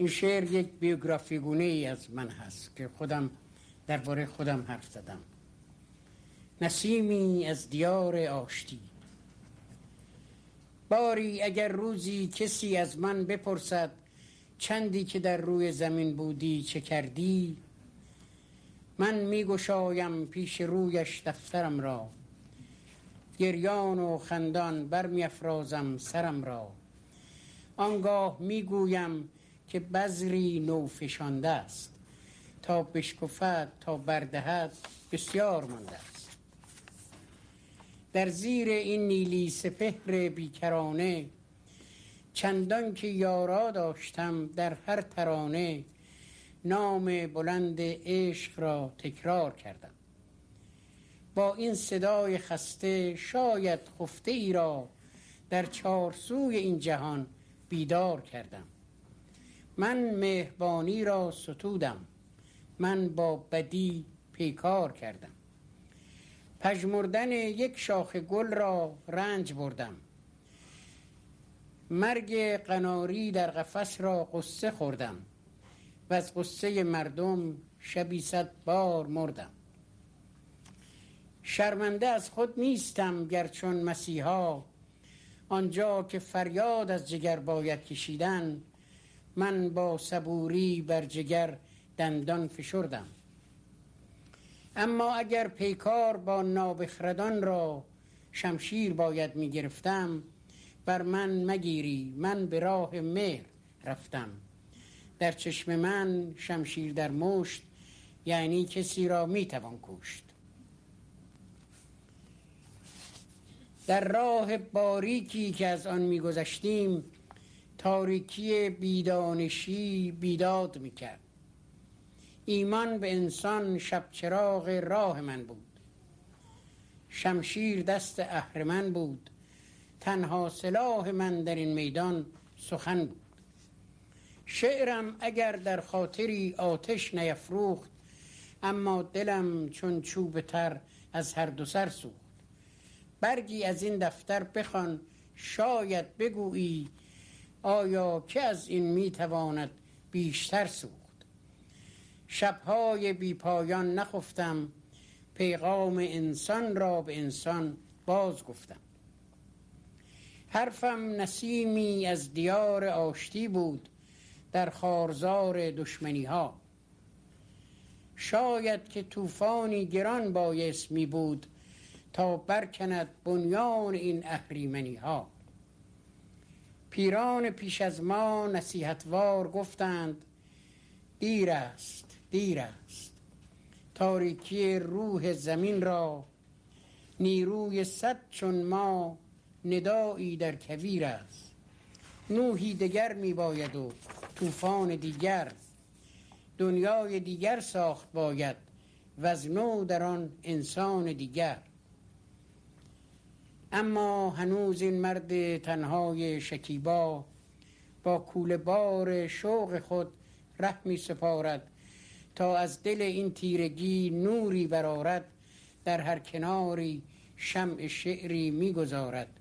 این شعر یک بیوگرافی گونه ای از من هست که خودم درباره خودم حرف زدم. نسیمی از دیار آشتی. باری اگر روزی کسی از من بپرسد چندی که در روی زمین بودی چه کردی من میگشایم پیش رویش دفترم را. گریان و خندان برمیافرازم سرم را. آنگاه می‌گویم که بذری نو فشانده است. تا بشکفد تا بردهد بسیار مانده است. در زیر این نیلی سپهر بیکرانه چندان که یارا داشتم در هر ترانه نام بلند عشق را تکرار کردم. با این صدای خسته شاید خفته ای را در چارسوی این جهان بیدار کردم. من مهربانی را ستودم. من با بدی پیکار کردم. پژمردن یک شاخ گل را رنج بردم. مرگ قناری در قفس را قصه خوردم. و از قصه مردم شبی صد بار مردم. شرمنده از خود نیستم گرچون مسیحا. آنجا که فریاد از جگر باید کشیدن من با صبوری بر جگر دندان فشردم. اما اگر پیکار با نابخردان را شمشیر باید می گرفتم بر من مگیری من به راه مهر رفتم. در چشم من شمشیر در مشت یعنی کسی را می توان کشت. در راه باریکی که از آن میگذشتیم تاریکی بیدانشی بیداد می‌کرد. ایمان به انسان شب چراغ راه من بود. شمشیر دست اهرمن بود. تنها سلاح من در این میدان سخن بود. شعرم اگر در خاطری آتش نیفروخت اما دلم چون چوب تر از هر دو سر سوخت. برگی از این دفتر بخوان شاید بگویی آیا که از این می‌تواند بیشتر سوخت شبهای بی پایان نخفتم پیغام انسان را به انسان باز گفتم حرفم نسیمی از دیار آشتی بود در خارزار دشمنی ها شاید که طوفانی گران بایست می بود تا برکند بنیان این اهریمنی ها پیران پیش از ما نصیحتوار گفتند دیر است دیر است. تاریکی روح زمین را نیروی صد چون ما ندایی در کویر است. نوحی دگر می باید و طوفان دیگر دنیای دیگر ساخت باید و از نو در آن انسان دیگر. اما هنوز این مرد تنهای شکیبا با کول بار شوق خود ره می سپارد تا از دل این تیرگی نوری برارد در هر کناری شمع شعری می‌گذارد.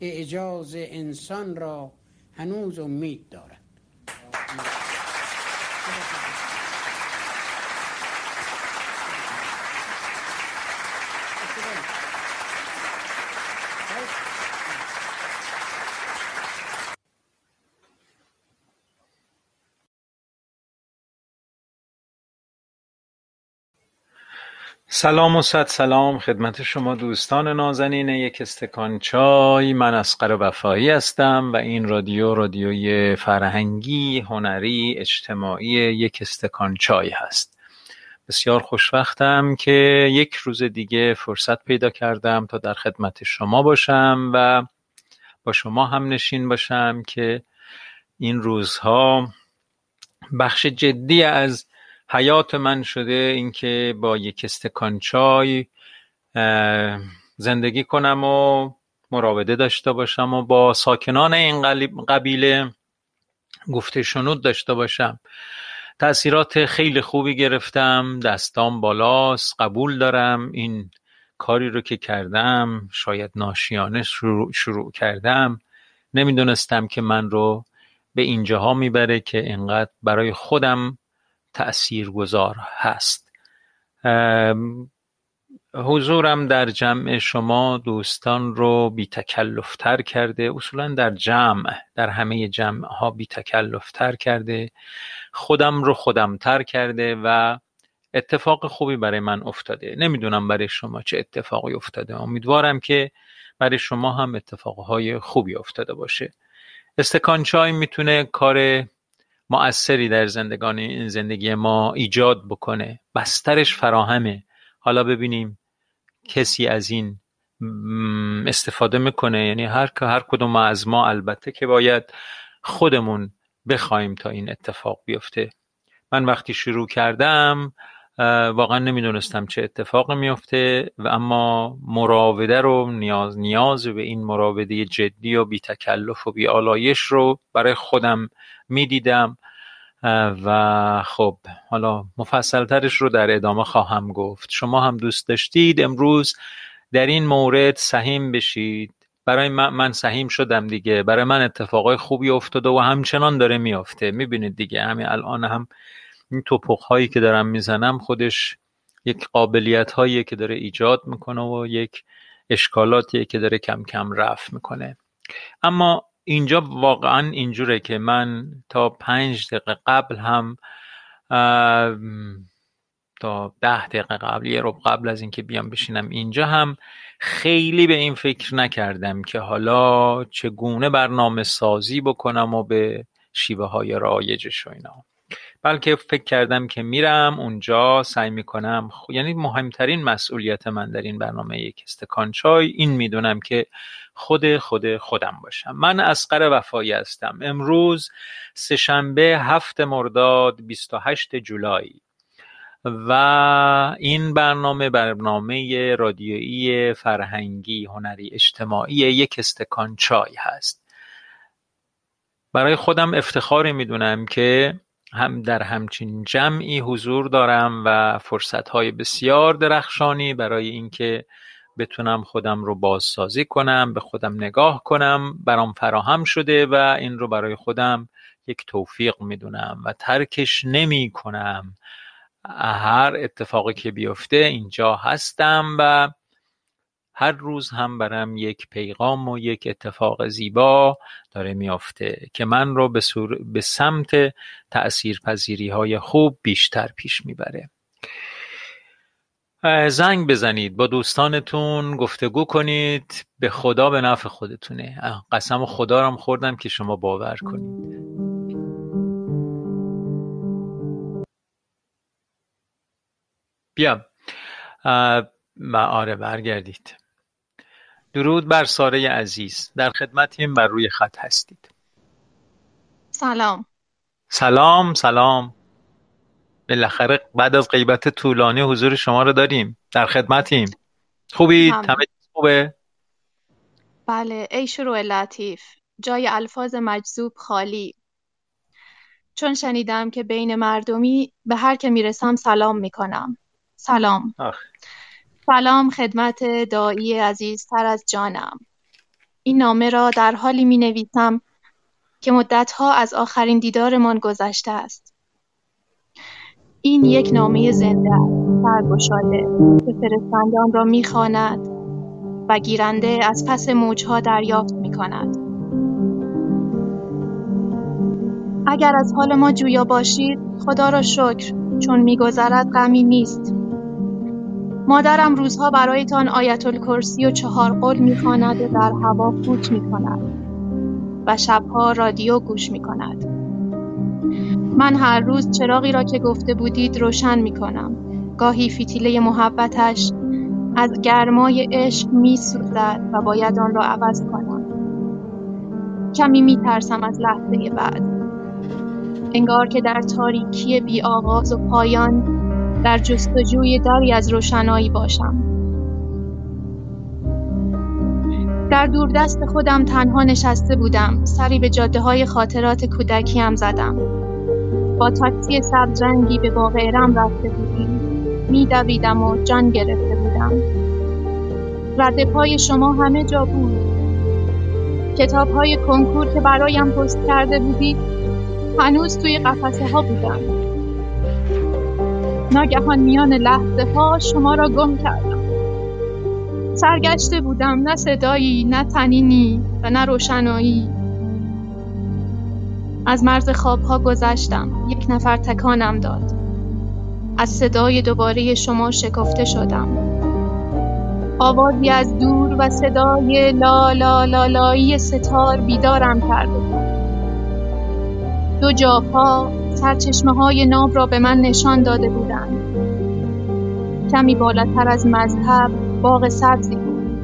اعجاز انسان را هنوز امید دارد. سلام و صد سلام خدمت شما دوستان نازنین یک استکان چای. من اسقر وفایی هستم و این رادیو رادیوی فرهنگی هنری اجتماعی یک استکان چای هست. بسیار خوشوقتم که یک روز دیگه فرصت پیدا کردم تا در خدمت شما باشم و با شما هم نشین باشم که این روزها بخش جدی از حیات من شده اینکه با یک استکان چای زندگی کنم و مراوده داشته باشم و با ساکنان این قبیله گفته شنود داشته باشم. تاثیرات خیلی خوبی گرفتم دستام بالاست قبول دارم این کاری رو که کردم شاید ناشیانه شروع, شروع کردم. نمی‌دونستم که من رو به اینجاها می‌بره که اینقدر برای خودم تأثیرگذار هست. حضورم در جمع شما دوستان رو بی تر کرده اصولا در جمع در همه جمع ها بی تر کرده خودم رو خودم تر کرده و اتفاق خوبی برای من افتاده. نمی‌دونم برای شما چه اتفاقی افتاده. امیدوارم که برای شما هم اتفاقهای خوبی افتاده باشه. استکان چای می‌تونه کار مؤثری در زندگانی زندگی ما ایجاد بکنه. بسترش فراهمه. حالا ببینیم کسی از این استفاده می‌کنه. یعنی هر هر کدوم از ما البته که باید خودمون بخوایم تا این اتفاق بیفته. من وقتی شروع کردم واقعا نمی‌دونستم چه اتفاق میفته و اما مراوده رو نیاز نیاز به این مراوده جدی و بی تکلف و بی آلایش رو برای خودم می‌دیدم. و خب حالا مفصلترش رو در ادامه خواهم گفت. شما هم دوست داشتید؟ امروز در این مورد سهیم بشید. برای من, من سهیم شدم دیگه. برای من اتفاقای خوبی افتاده و همچنان داره میافته. می‌بینید دیگه همین الان هم این توپخ هایی که دارم می‌زنم خودش یک قابلیت هایی که داره ایجاد می‌کنه و یک اشکالاتی که داره کم کم رفت می‌کنه. اما اینجا واقعا اینجوره که من تا پنج دقیقه قبل هم تا ده دقیقه قبل یه رو قبل از اینکه بیام بشینم اینجا هم خیلی به این فکر نکردم که حالا چگونه برنامه سازی بکنم و به شیوه های رایجش و اینا. بلکه فکر کردم که میرم اونجا سعی می‌کنم یعنی مهمترین مسئولیت من در این برنامه یک استکان چای. این می‌دونم که خود خود خودم باشم. من اسقر وفایی هستم. امروز سهشنبه هفت مرداد 28 جولای. و این برنامه برنامه رادیویی فرهنگی هنری اجتماعی یک استکان چای هست. برای خودم افتخاری می‌دونم که هم در همچین جمعی حضور دارم و فرصتهای بسیار درخشانی برای اینکه بتونم خودم رو بازسازی کنم به خودم نگاه کنم برام فراهم شده و این رو برای خودم یک توفیق می‌دونم و ترکش نمی کنم هر اتفاقی که بیفته اینجا هستم و هر روز هم برم یک پیغام و یک اتفاق زیبا داره میافته که من رو به, سمت تأثیرپذیری های خوب بیشتر پیش می‌بره. زنگ بزنید با دوستانتون گفتگو کنید. به خدا به نفع خودتونه. قسم خدا رو خوردم که شما باور کنید. بیا. آره برگردید. درود بر ساره عزیز. در خدمتیم بر روی خط هستید. سلام. سلام سلام. بالاخره بعد از غیبت طولانی حضور شما رو داریم. در خدمتیم. خوبی؟ همه خوبه؟ بله. ای شروع لطیف. جای الفاظ مجذوب خالی. چون شنیدم که بین مردمی به هر که می‌رسم سلام می‌کنم. سلام. آخ. سلام خدمت دایی عزیزتر از جانم. این نامه را در حالی می نویسم که مدتها از آخرین دیدارمان گذشته است. این یک نامه زنده است. سرگشاده که فرستنده را می‌خواند و گیرنده از پس موجها دریافت می کند. اگر از حال ما جویا باشید خدا را شکر چون میگذرد غمی نیست. مادرم روزها برایتان آیت الکرسی و چهار قول می‌خواند و در هوا فوت می‌کند و شبها رادیو گوش می‌کند. من هر روز چراغی را که گفته بودید روشن می‌کنم. گاهی فتیله محبتش از گرمای عشق میسوزد و باید آن را عوض کنم. کمی میترسم از لحظه بعد. انگار که در تاریکی بی آغاز و پایان در جستجوی داری از روشنایی باشم. در دوردست خودم تنها نشسته بودم. سری به جاده های خاطرات کودکیم زدم. با تاکسی سبز رنگی به باغ ارم رفته بودیم. میدویدم و جان گرفته بودم. رد پای شما همه جا بود. کتاب های کنکور که برایم پست کرده بودی هنوز توی قفسه ها بودم. ناگهان میان لحظه ها شما را گم کردم. سرگشته بودم نه صدایی نه تنینی و نه روشنایی. از مرز خوابها گذشتم. یک نفر تکانم داد. از صدای دوباره شما شکفته شدم. آوازی از دور و صدای لا لا لا لایی ستار بیدارم کرده دو جاپا سرچشمه های ناب را به من نشان داده بودند. کمی بالاتر از مذهب باغ سبزی بود.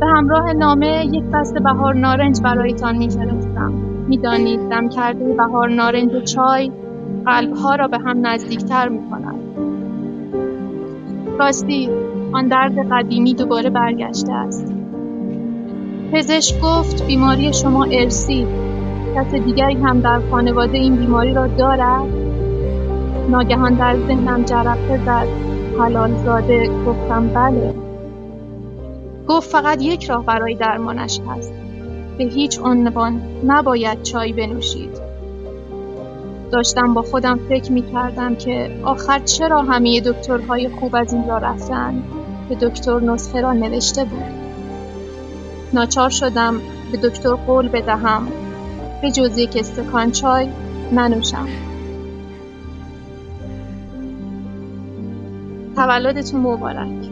به همراه نامه یک دست بهار نارنج برایتان میفرستم. می‌دانید دم کرده بهار نارنج و چای قلبها را به هم نزدیکتر می کند. راستی آن درد قدیمی دوباره برگشته است. پزشک گفت بیماری شما ارسی کس دیگری هم در خانواده این بیماری را دارد؟ ناگهان در ذهنم جرقه زد حلال زاده گفتم بله گفت فقط یک راه برای درمانش هست به هیچ عنوان نباید چای بنوشید. داشتم با خودم فکر می کردم که آخر چرا همه دکترهای خوب از این را رفتن؟ به دکتر نسخه را نوشته بود. ناچار شدم به دکتر قول بدهم. به جز یک استکان چای ننوشم. تولدتون مبارک.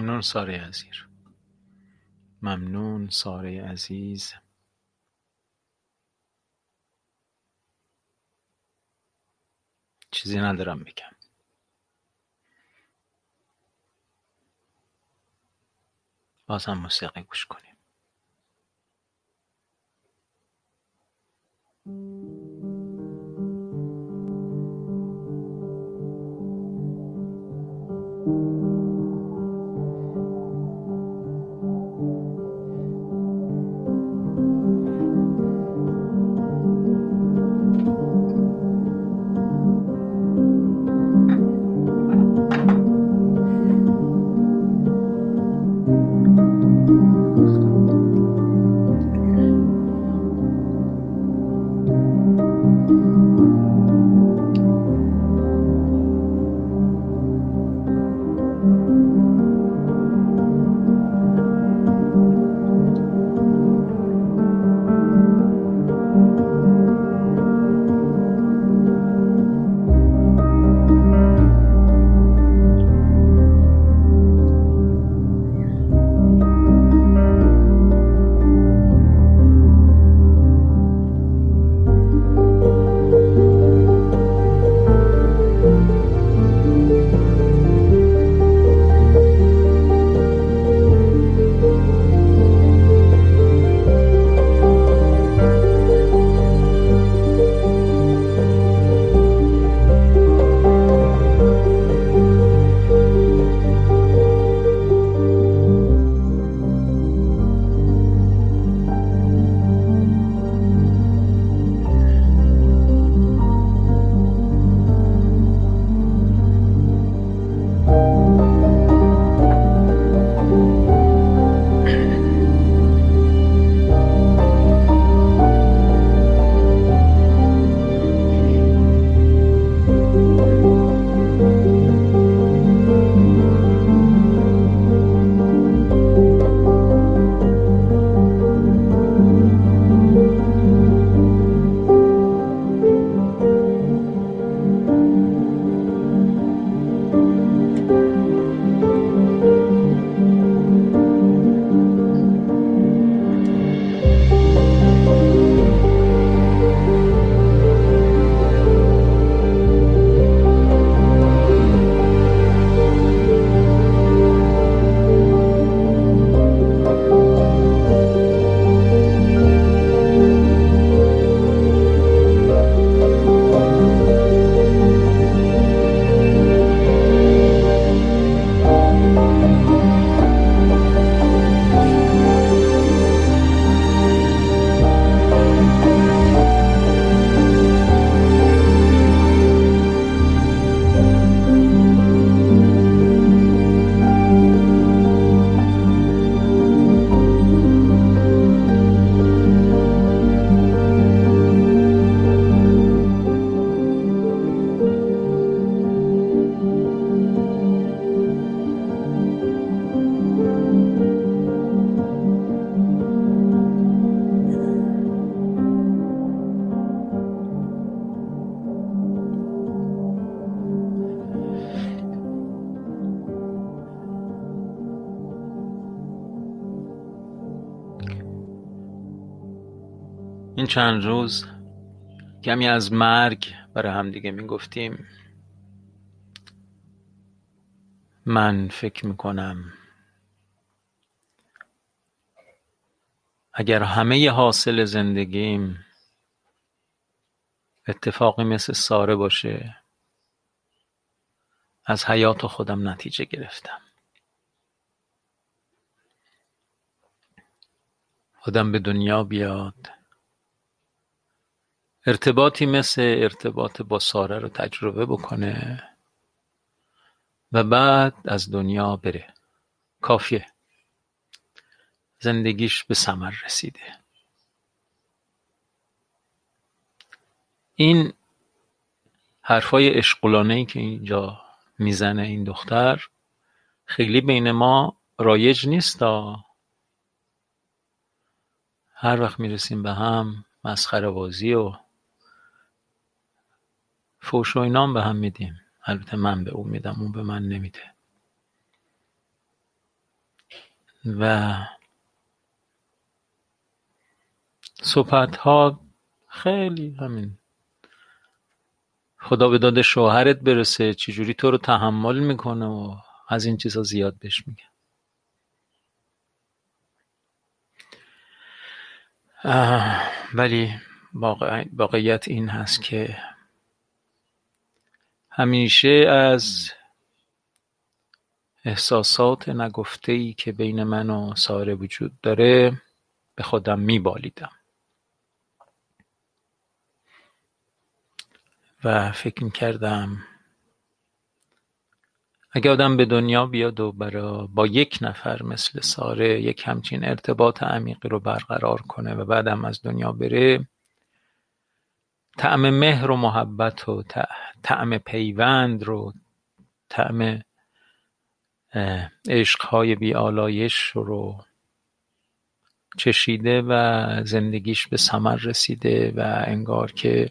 ممنون ساره عزیز. ممنون ساره عزیز. چیزی ندارم میگم بازم موسیقی گوش کنیم. چند روز کمی از مرگ برای همدیگه می‌گفتیم. من فکر می‌کنم اگر همه حاصل زندگیم اتفاقی مثل ساره باشه از حیات خودم نتیجه گرفتم. آدم به دنیا بیاد. ارتباطی مثل ارتباط با ساره رو تجربه بکنه و بعد از دنیا بره. کافیه. زندگیش به ثمر رسیده. این حرفای اشغلانه ای که اینجا می‌زنه این دختر خیلی بین ما رایج نیست. هر وقت می‌رسیم به هم مسخره بازی و فوش و اینام به هم میدیم. البته من به او میدم اون به من نمیده. و صحبت ها خیلی همین. خدا به داد شوهرت برسه چجوری تو رو تحمل می‌کنه و از این چیزا زیاد بهش میگه. ولی واقعیت این هست که همیشه از احساسات نگفته ای که بین من و ساره وجود داره به خودم میبالیدم. و فکر می‌کردم اگه آدم به دنیا بیاد و برا با یک نفر مثل ساره یک همچین ارتباط عمیقی رو برقرار کنه و بعدم از دنیا بره طعم مهر و محبت و طعم پیوند رو طعم عشقهای بیالایش رو چشیده و زندگیش به ثمر رسیده و انگار که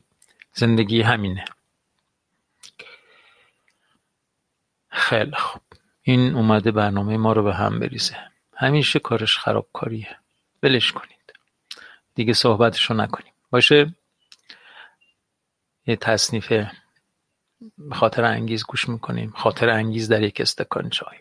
زندگی همینه. خیلی خوب. این اومده برنامه ما رو به هم بریزه. همیشه کارش خرابکاریه. ولش کنید. دیگه صحبتشو نکنیم. باشه؟ یه تصنیف خاطر انگیز گوش می‌کنیم. خاطر انگیز در یک استکان چای.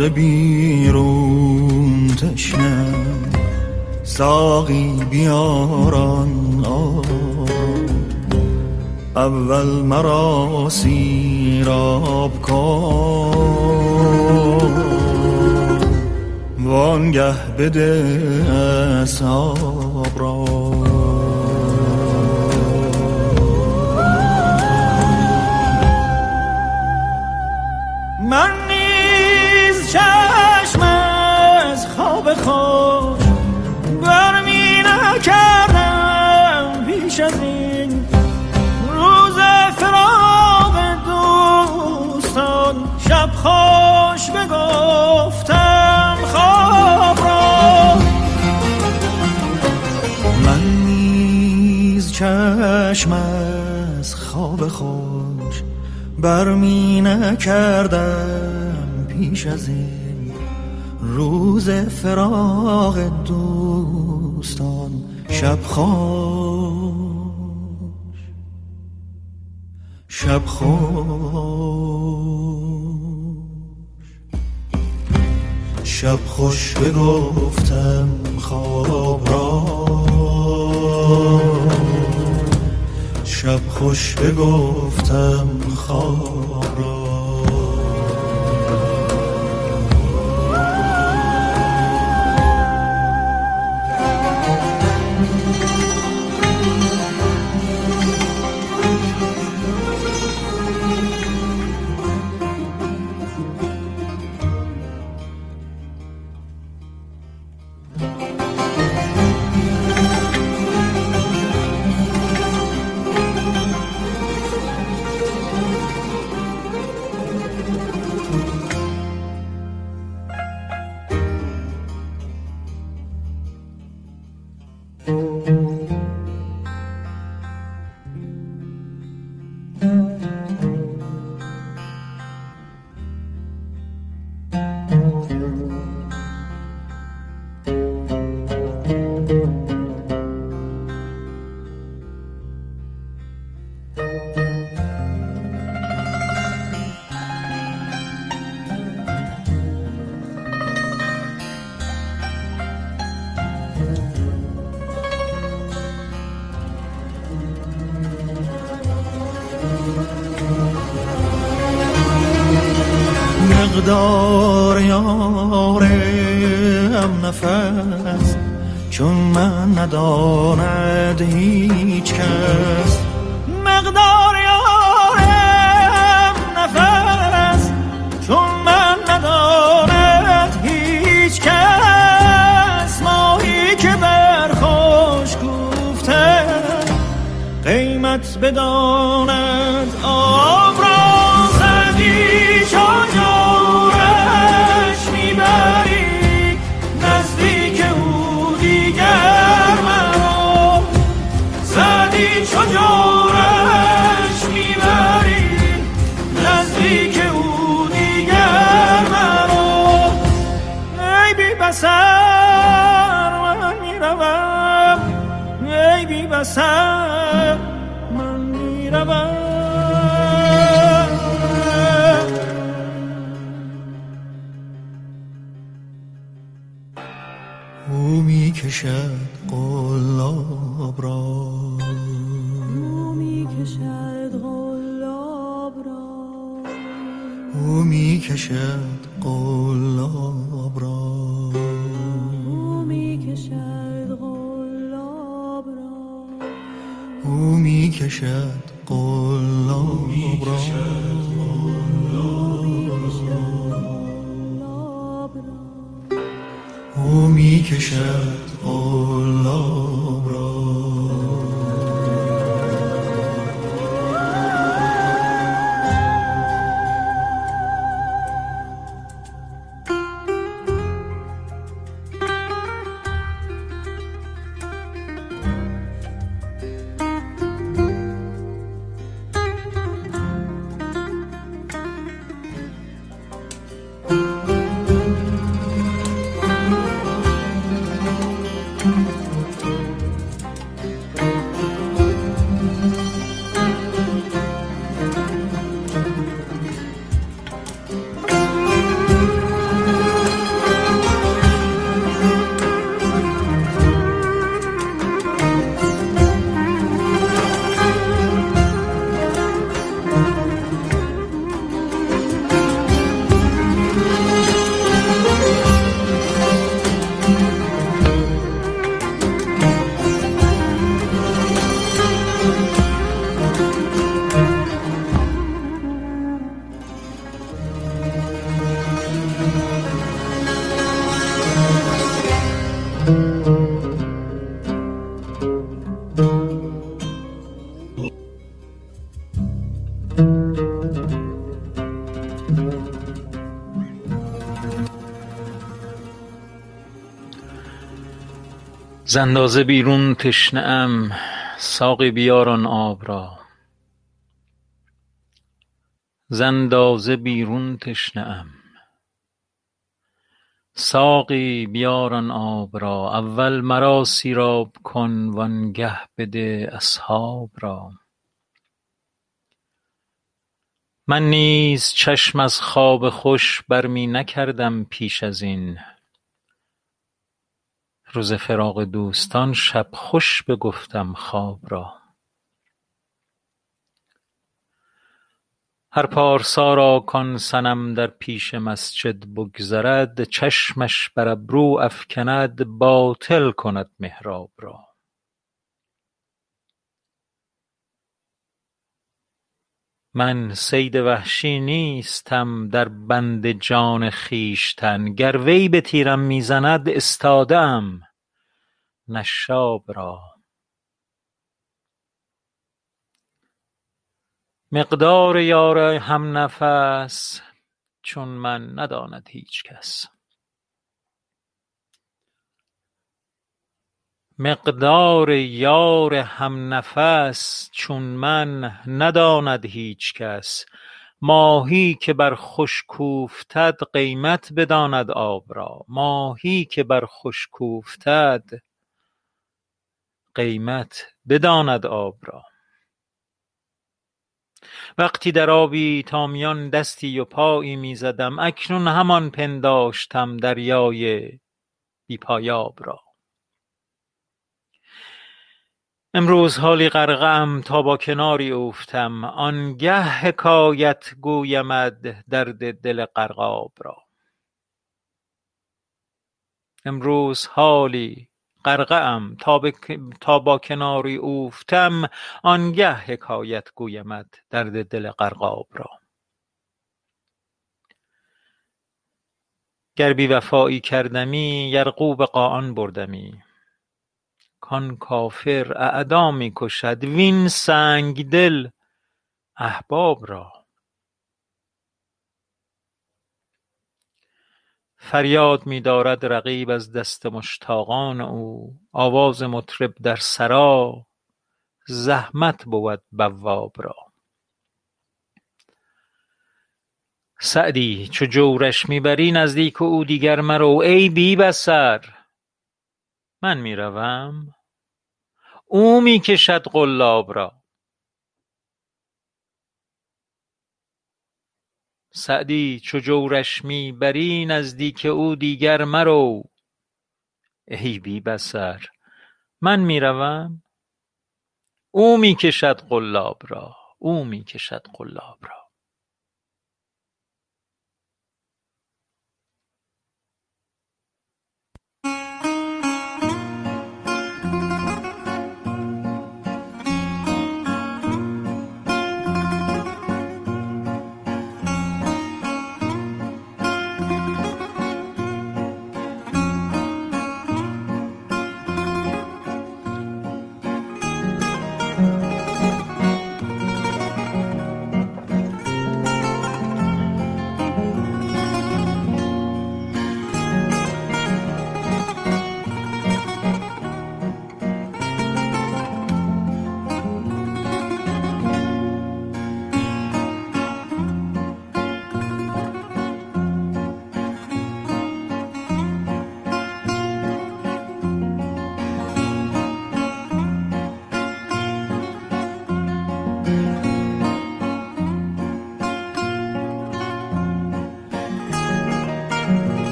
اندازه بیرون تشنه ساقی بیاران اول مرا سیراب کن وانگه بده اصحاب چشم از خواب خوش برمی نکردم پیش از این روز فراغ دوستان شب خوش. شب خوش. شب خوش بگفتم خواب را. شب خوش بگفتم خواب را ای بی بسر من می‌روم او می کشد قلاب را می کشد غلاب را او می کشد قلاب می زندازه بیرون تشنه ام ساقی بیار آن آب را. ز اندازه بیرون تشنه ام ساقی بیار آن آب را اول مرا سیراب کن وانگه بده اصحاب را. من نیز چشم از خواب خوش بر می نکردم پیش ازین روز فراق دوستان شب خوش بگفتم خواب را. هر پارسا را کآن صنم در پیش مسجد بگذرد چشمش بر ابرو افکند باطل کند محراب را. من صید وحشی نیستم در بند جان خویشتن. گر وی به تیرم می زند استاده را. مقدار یار همنفس چون من نداند هیچکس ماهی که بر خشک اوفتد قیمت بداند آب را. ماهی که بر خشک اوفتد قیمت بداند آب را. وقتی در آبی تا میان دستی و پایی می زدم اکنون همان پنداشتم دریای بی پایاب را. امروز حالی غرقه ام تا با کناری اوفتم آنگه حکایت گویمت درد دل غرقاب را. امروز حالی غرقه ام تا با کناری اوفتم آنگه حکایت گویمت درد دل غرقاب را. گر بی وفایی کردمی یرغو قاآن بردمی. کآن کافر اعدا می کشد وین سنگدل احباب را. فریاد می دارد رقیب از دست مشتاقان او آواز مطرب در سرا زحمت بود بواب را. سعدی چو جورش می بری نزدیک او دیگر مرو ای بی بصر! من می روم او می کشد قلاب را. سعدی چو جورش می بری نزدیک او دیگر مرو. ای بی بصر من می روم او می کشد قلاب را.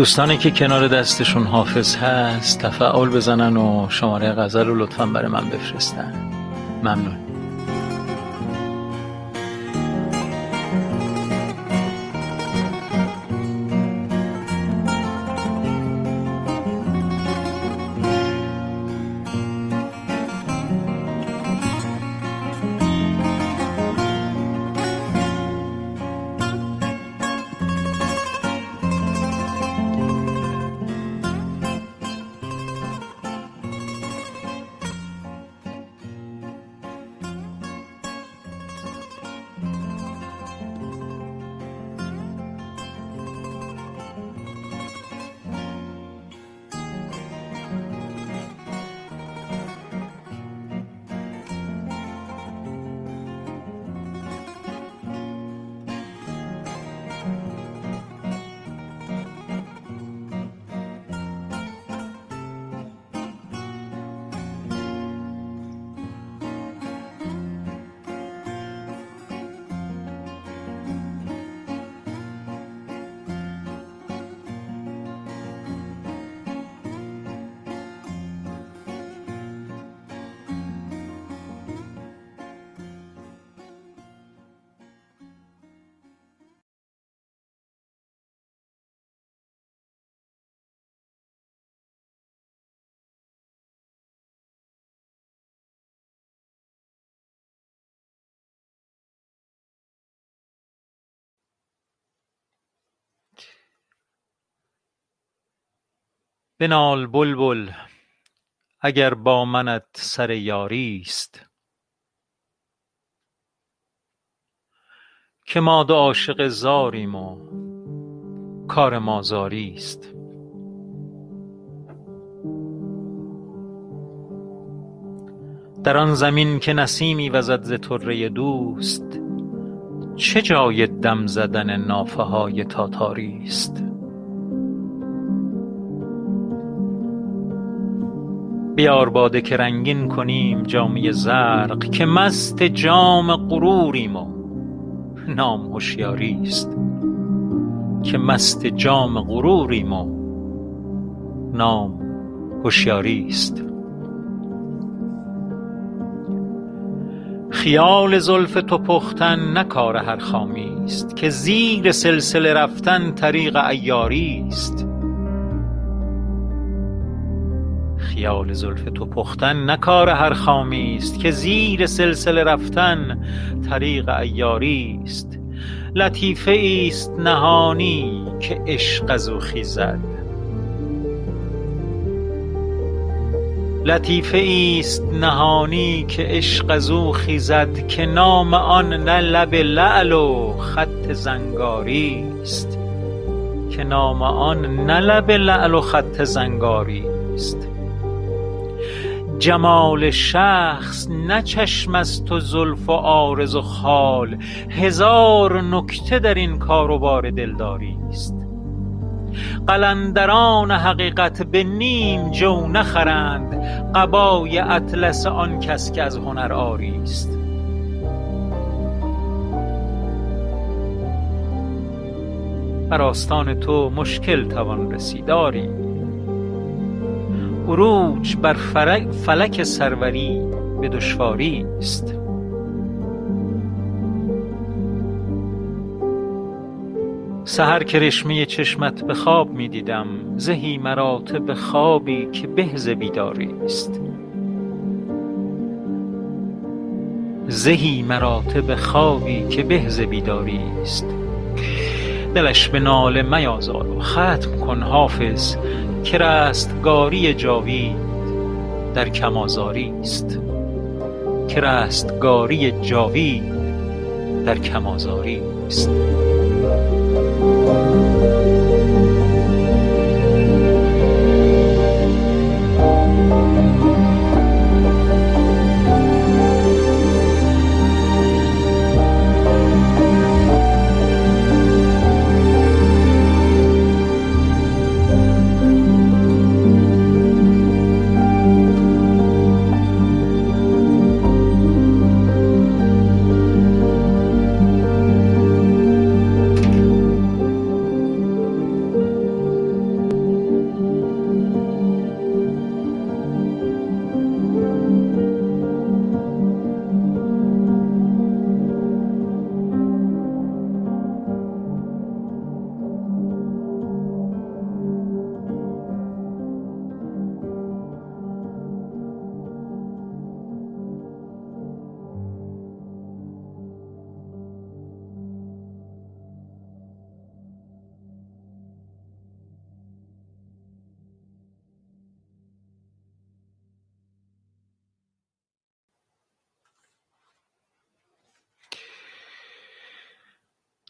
دوستانی که کنار دستشون حافظ هست تفعال بزنن و شماره غزل رو لطفا برای من بفرستن. ممنون. بنال بلبل اگر با منت سر یاریست که ما دو عاشق زاریم و کار ما زاریست در آن زمین که نسیمی وزد ز طره دوست چه جای دم زدن نافه های تاتاریست بیار باده که رنگین کنیم جامه زرق که مست جام غروریم و نام هشیاریست که مست جام غروریم و نام هشیاریست خیال زلف تو پختن نه کار هر خامیست که زیر سلسله رفتن طریق عیاریست. خیال زلف تو پختن نه کار هر خامیست که زیر سلسله رفتن طریق عیاریست لطیفه ایست نهانی که عشق از او خیزد. لطیفه ایست نهانی که عشق از او خیزد که نام آن نه لب لعل و خط زنگاریست که نام آن نه لب لعل و خط زنگاریست جمال شخص نه چشم است و زلف و عارض و خال. هزار نکته در این کار و بار دلداریست قلندران حقیقت به نیم جو نخرند. قبای اطلس آن کس که از هنر عاریست بر آستان تو مشکل توان رسید آری عروج بر فلک سروری به دشواریست سحر کرشمه چشمت به خواب می دیدم زهی مراتب خوابی که به ز بیداریست زهی مراتب خوابی که به ز بیداریست دلش به ناله میازار و ختم کن حافظ که رستگاری جاوید در کم آزاریست که رستگاری جاوید در کم آزاریست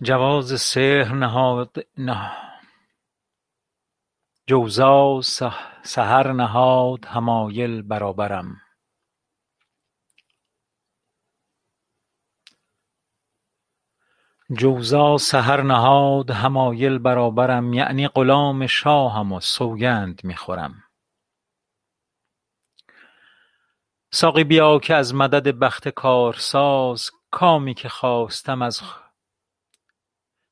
جواز سحر نهاد جوزا سحر نهاد حمایل برابرم. جوزا سحر نهاد حمایل برابرم یعنی غلام شاهم و سوگند می خورم ساقی بیا که از مدد بخت کارساز کامی که خواستم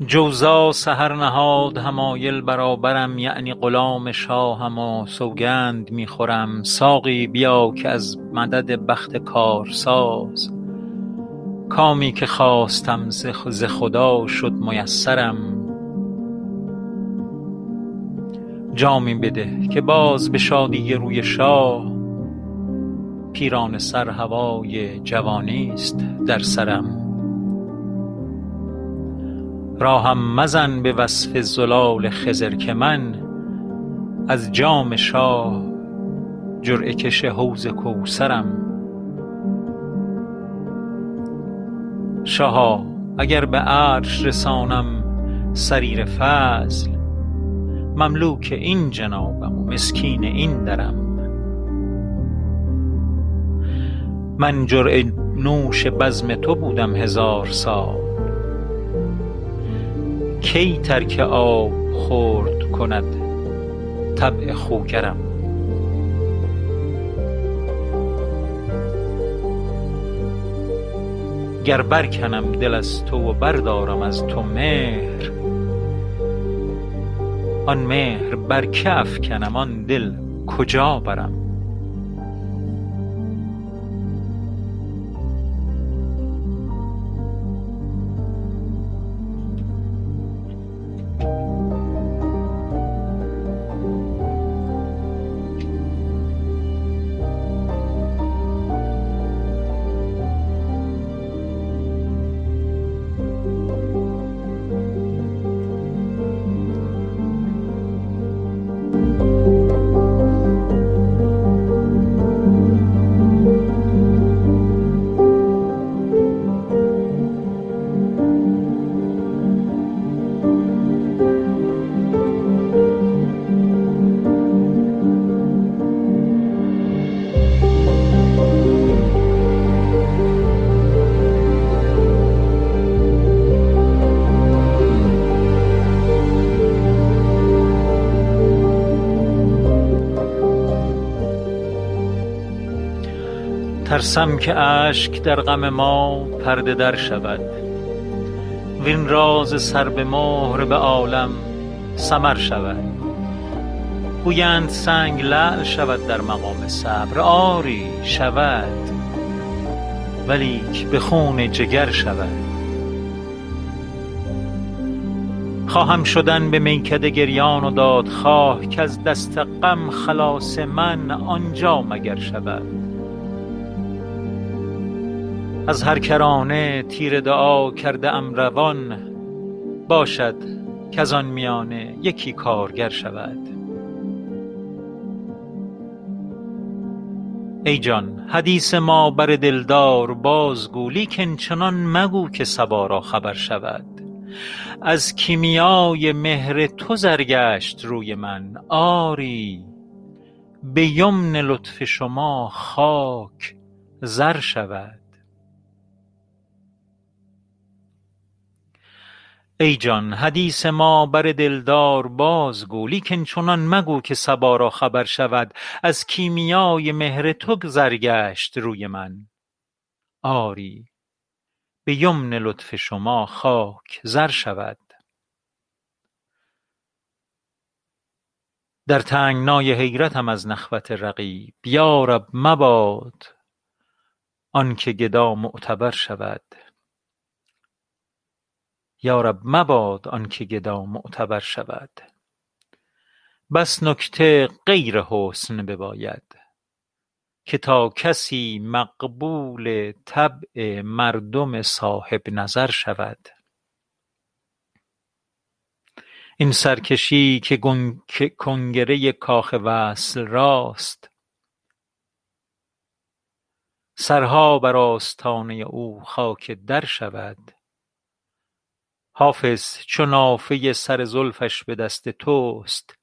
جوزا سحر نهاد حمایل برابرم یعنی غلام شاهم و سوگند می خورم ساقی بیا که از مدد بخت کارساز کامی که خواستم ز خدا شد میسرم. جامی بده که باز به شادی روی شاه. پیرانه سر هوای جوانی است در سرم. راهم مزن به وصف زلال خضر که من از جام شاه جرعه کش حوض کوثرم. شاها اگر به عرش رسانم سریر فضل مملوک این جنابم و مسکین این درم. من جرعه نوش بزم تو بودم هزار سال. کی ترک آب خورد کند طبع خوگرم؟ گر برکنم دل از تو و بردارم از تو مهر آن مهر بر که افکنم آن دل کجا برم؟ ترسم که اشک در غم ما پرده در شود. وین راز سر به مهر به عالم سمر شود. گویند سنگ لعل شود در مقام صبر آری شود ولیک به خون جگر شود. خواهم شدن به میکده گریان و دادخواه کز دست غم خلاص من آنجا مگر شود. از هر کرانه تیر دعا کرده ام روان باشد کز آن میانه یکی کارگر شود. ای جان حدیث ما بر دلدار بازگو لیکن چنان مگو که صبا را خبر شود. از کیمیای مهر تو زر گشت روی من آری به یمن لطف شما خاک زر شود. ای جان حدیث ما بر دلدار بازگو لیکن چنان مگو که صبا را خبر شود از کیمیای مهر تو زر گشت روی من. آری به یمن لطف شما خاک زر شود. در تنگنای حیرتم از نخوت رقیب یارب مباد آن که گدا معتبر شود. یارب مباد آن که گدا معتبر شود. بس نکته غیر حسن بباید که تا کسی مقبول طبع مردم صاحب نظر شود. این سرکشی که کنگره کاخ وصل راست سرها بر آستانه او خاک در شود. حافظ چو نافه سر زلفش به دست توست.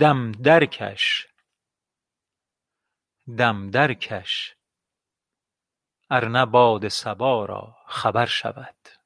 دم درکش. دم درکش. ارنه باد صبا را خبر شود.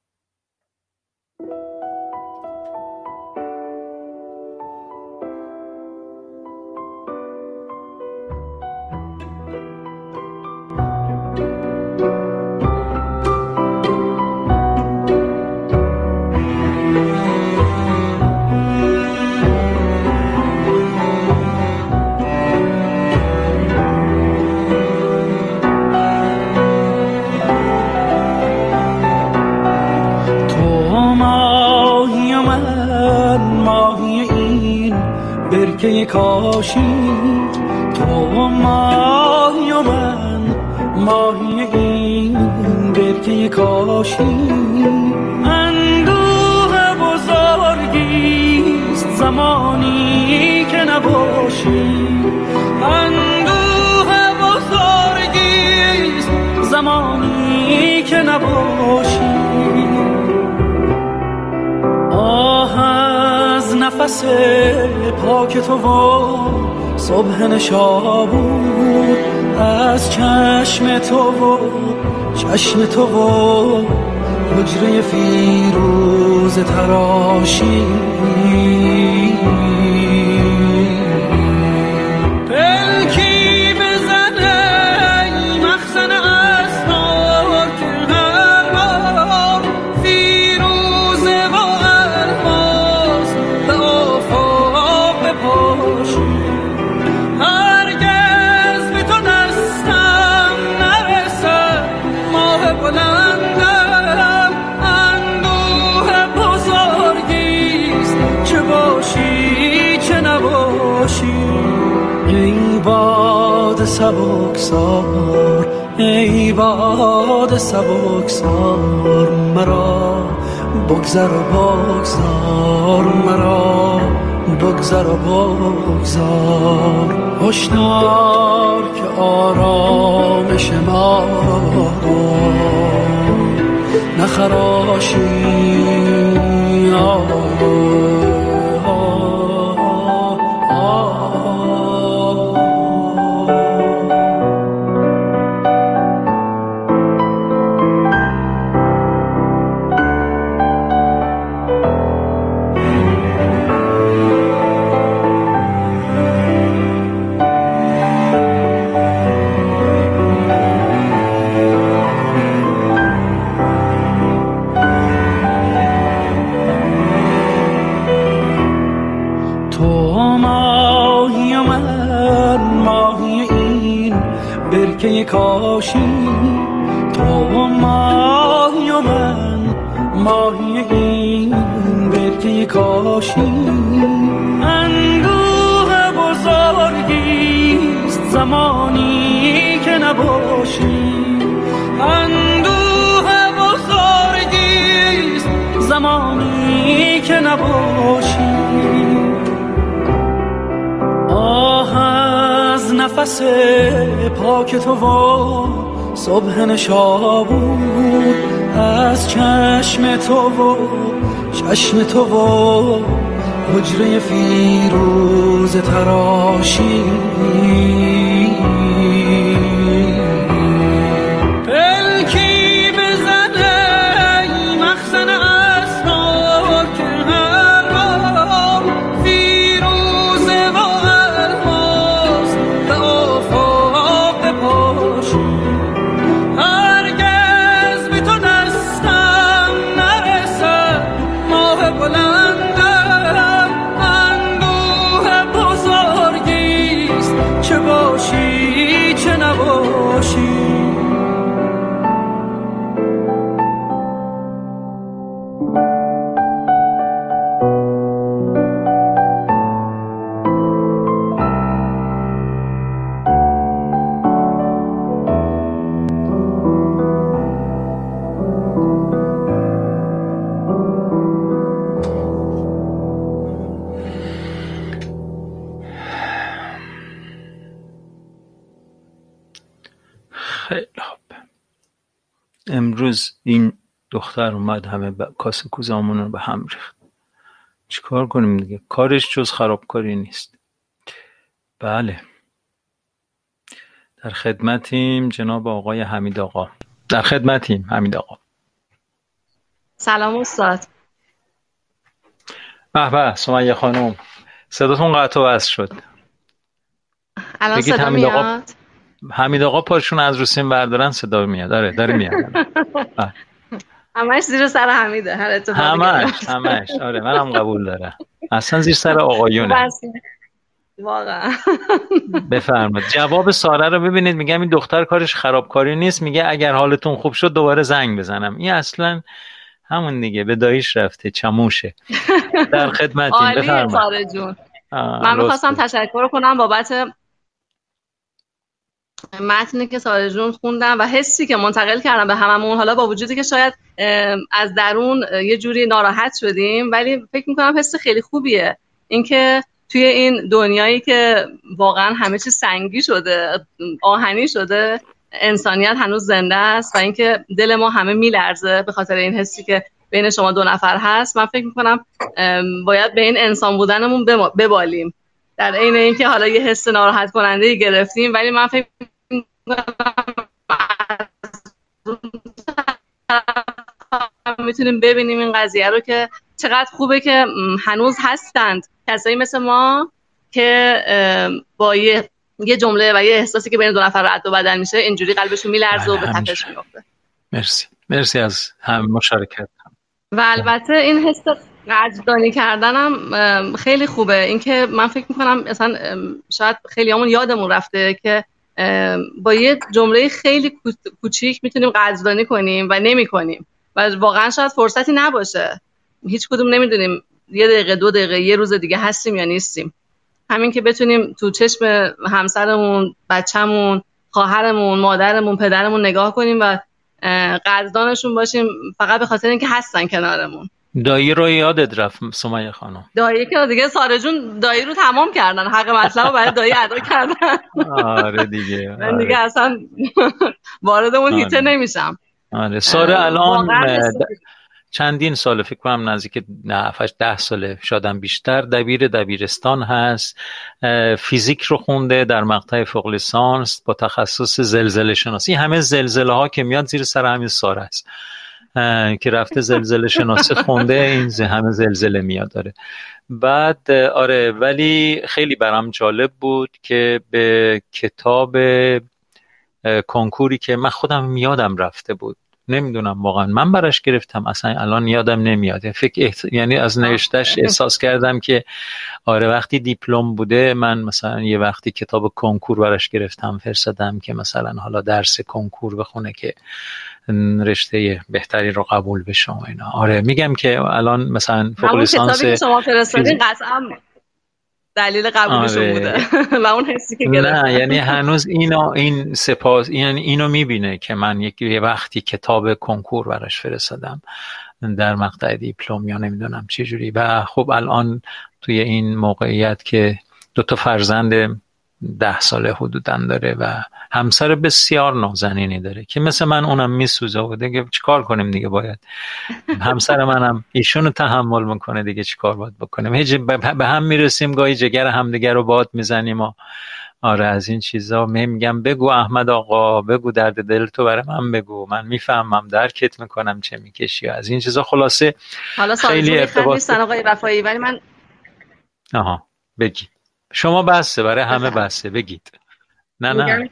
کاشی تو ماهی و من ماهی این برکه کاشی. اندوه بزرگیست زمانی که نباشی. اندوه بزرگیست زمانی که نباشی. آه از نفس پاک تو و صبح نشابور از چشم تو و چشم تو و حجره فیروز تراشی. سبکسار ای باد سبکسار مرا بگذر و بگذار مرا بگذر و بگذار. هشدار که آرامش ما را نخراشی آه کاشی تو ماهی و من ماهی این برکه کاشی اندوه بزرگیست زمانی که نباشی. اندوه بزرگیست زمانی که نباشی. آه از نفس پاک تو و صبح نشابور از چشم تو و چشم تو و حجره فیروز تراشی. دختر اومد همه ب... کاسه کوزامون رو به هم ریخت. چیکار کنیم دیگه؟ کارش جز خرابکاری نیست. بله. در خدمتیم جناب آقای حمید آقا. در خدمتیم حمید آقا. سلام استاد. به به سمیه خانم. صداتون قطع و وصل شد. الان صدا حمید آقا- میاد؟ حمید آقا پاشون از رو سیم بردارن صدا میاد. داره داره میاد. همش زیر سر حمیده. هر اتفاقی همش همش. آره منم قبول دارم. اصلا زیر سر آقایونه بس. واقعا. بفرمایید. جواب ساره رو ببینید. میگم این دختر کارش خرابکاری نیست. میگه اگر حالتون خوب شد دوباره زنگ بزنم. این اصلا همون دیگه. به داییش رفته. چموشه. در خدمتیم. بفرمایید. ساره جون. آه، من می‌خواستم. تشکر کنم بابت متنی که ساره جون خوندم و حسی که منتقل کردم به هممون. حالا با وجودی که شاید از درون یه جوری ناراحت شدیم ولی فکر می‌کنم حس خیلی خوبیه. اینکه توی این دنیایی که واقعا همه چیز سنگی شده آهنی شده انسانیت هنوز زنده است و اینکه دل ما همه میلرزه به خاطر این حسی که بین شما دو نفر هست من فکر می‌کنم باید به این انسان بودنمون ببالیم. در عین اینکه حالا یه حس ناراحت کننده گرفتیم ولی من فکر می‌تونیم ببینیم این قضیه رو که چقدر خوبه که هنوز هستند. کسایی مثل ما که با یه یه جمله و یه احساسی که بین دو نفر رد و بدل میشه اینجوری قلبشون میلرزه و بله، به تپش همینجوری. میفته مرسی. مرسی از هم مشارکت. و البته این حس قدردانی کردنم خیلی خوبه. اینکه من فکر می‌کنم ام، شاید خیلی همون یادمون رفته که با یه جمله خیلی کو- کوچیک می‌تونیم قدردانی کنیم و نمی‌کنیم. و واقعا شاید فرصتی نباشه. هیچ کدوم نمی‌دونیم یه دقیقه دو دقیقه یه روز دیگه هستیم یا نیستیم. همین که بتونیم تو چشم همسرمون بچه‌مون خواهرمون مادرمون پدرمون نگاه کنیم و قدردانشون باشیم فقط به خاطر اینکه هستن کنارمون. دایی رو یادت رفت سمیه خانم. دایی که دیگه ساره جون دایی رو تمام کردن حق مطلب رو برای دایی ادا کردن. آره دیگه من دیگه آره, اصلا وارد اون هیته آره. نمیشم. آره. ساره الان چندین سال فکر کنم نزدیک نه هفتش ده ساله شادم بیشتر دبیر دبیرستان هست. فیزیک رو خونده در مقطع فوق لیسانس با تخصص زلزله شناسی. همه زلزله ها که میاد زیر سر همین ساره است. که رفته زلزله شناسی خونده این همه زلزله میاد داره بعد آره ولی خیلی برام جالب بود که به کتاب کنکوری که من خودم یادم رفته بود. نمی‌دونم واقعا. من براش گرفتم. اصلا الان یادم نمیاد. فکر احت... یعنی از نوشتش احساس کردم که آره وقتی دیپلم بوده من مثلا یه وقتی کتاب کنکور براش گرفتم فرستادم که مثلا حالا درس کنکور بخونه که رشته بهتری رو قبول بشه اینا. آره میگم که الان مثلا فوق لیسانس شما فرستادین. قطعا دلیل قبولشون آره. بوده. و اون حسی که گرفتم نه یعنی هنوز اینو این سپاس یعنی اینو می‌بینه که من یک یه وقتی کتاب کنکور براش فرستادم در مقطع دیپلم یا نمی‌دونم چه جوری. و خب الان توی این موقعیت که دو تا فرزند ده ساله حدودا داره و همسر بسیار نازنینی داره که مثل من اونم میسوزه. و دیگه چیکار کنیم دیگه باید؟ همسر منم ایشونو تحمل می‌کنه دیگه چیکار باید بکنیم؟ هیچ به هم می‌رسیم گاهی جگر همدیگه رو باد می‌زنیم و آره از این چیزا. می میگم بگو احمد آقا بگو درد دل تو برای من بگو. من می‌فهمم درکت می‌کنم چه می‌کشی از این چیزا. خلاصه حالا خیلی ارتباط- نیستن آقای وفایی ولی من آها بگید شما بسته برای همه بسته. بگید. نه نه.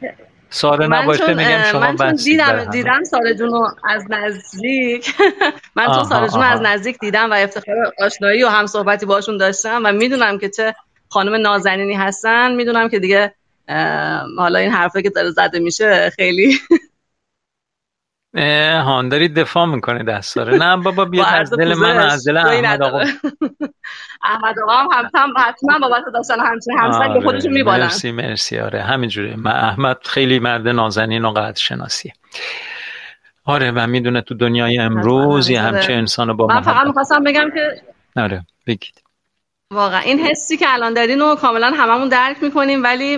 ساره نباشه چون میگم شما من چون دیدم. دیدم ساره جون رو از نزدیک. من چون ساره جون رو آها. از نزدیک دیدم و افتخار آشنایی و هم صحبتی باشون داشتم و می‌دونم که چه خانم نازنینی هستن. می‌دونم که دیگه حالا این حرفه که داره زده میشه خیلی هان داری دفاع می‌کنه دست داره نه بابا بیا از دل من از دل احمد آقا. احمد آقا هم حتما حتما بابت داشتن همچین همسری به آره، خودشون میبالن. مرسی مرسی. آره همینجوره. من احمد خیلی مرد نازنین و قدر شناسی آره و می‌دونه تو دنیای امروز یه. همچه انسان با من فقط می‌خواستم بگم که آره بگید. واقعا این حسی که الان دارین رو کاملا هممون درک می‌کنیم ولی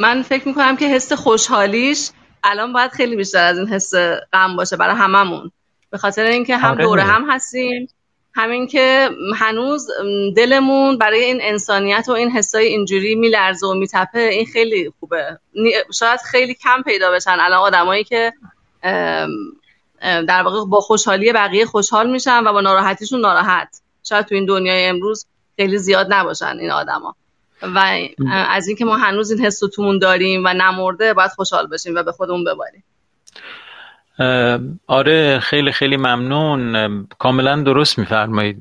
من فکر می‌کنم که حس خوشحالیش الان باید خیلی بیشتر از این حس غم باشه برای هممون. به خاطر اینکه هم آره. دوره هم هستیم همین که هنوز دلمون برای این انسانیت و این حسای اینجوری میلرزه و میتپه این خیلی خوبه. شاید خیلی کم پیدا بشن. الان آدمایی که در واقع با خوشحالی بقیه خوشحال میشن و با ناراحتیشون ناراحت. شاید تو این دنیای امروز خیلی زیاد نباشن این آدما. و از اینکه ما هنوز این حس تومون داریم و نمرده باید خوشحال بشیم و به خودمون بباریم. آره خیلی خیلی ممنون. کاملا درست میفرمایید.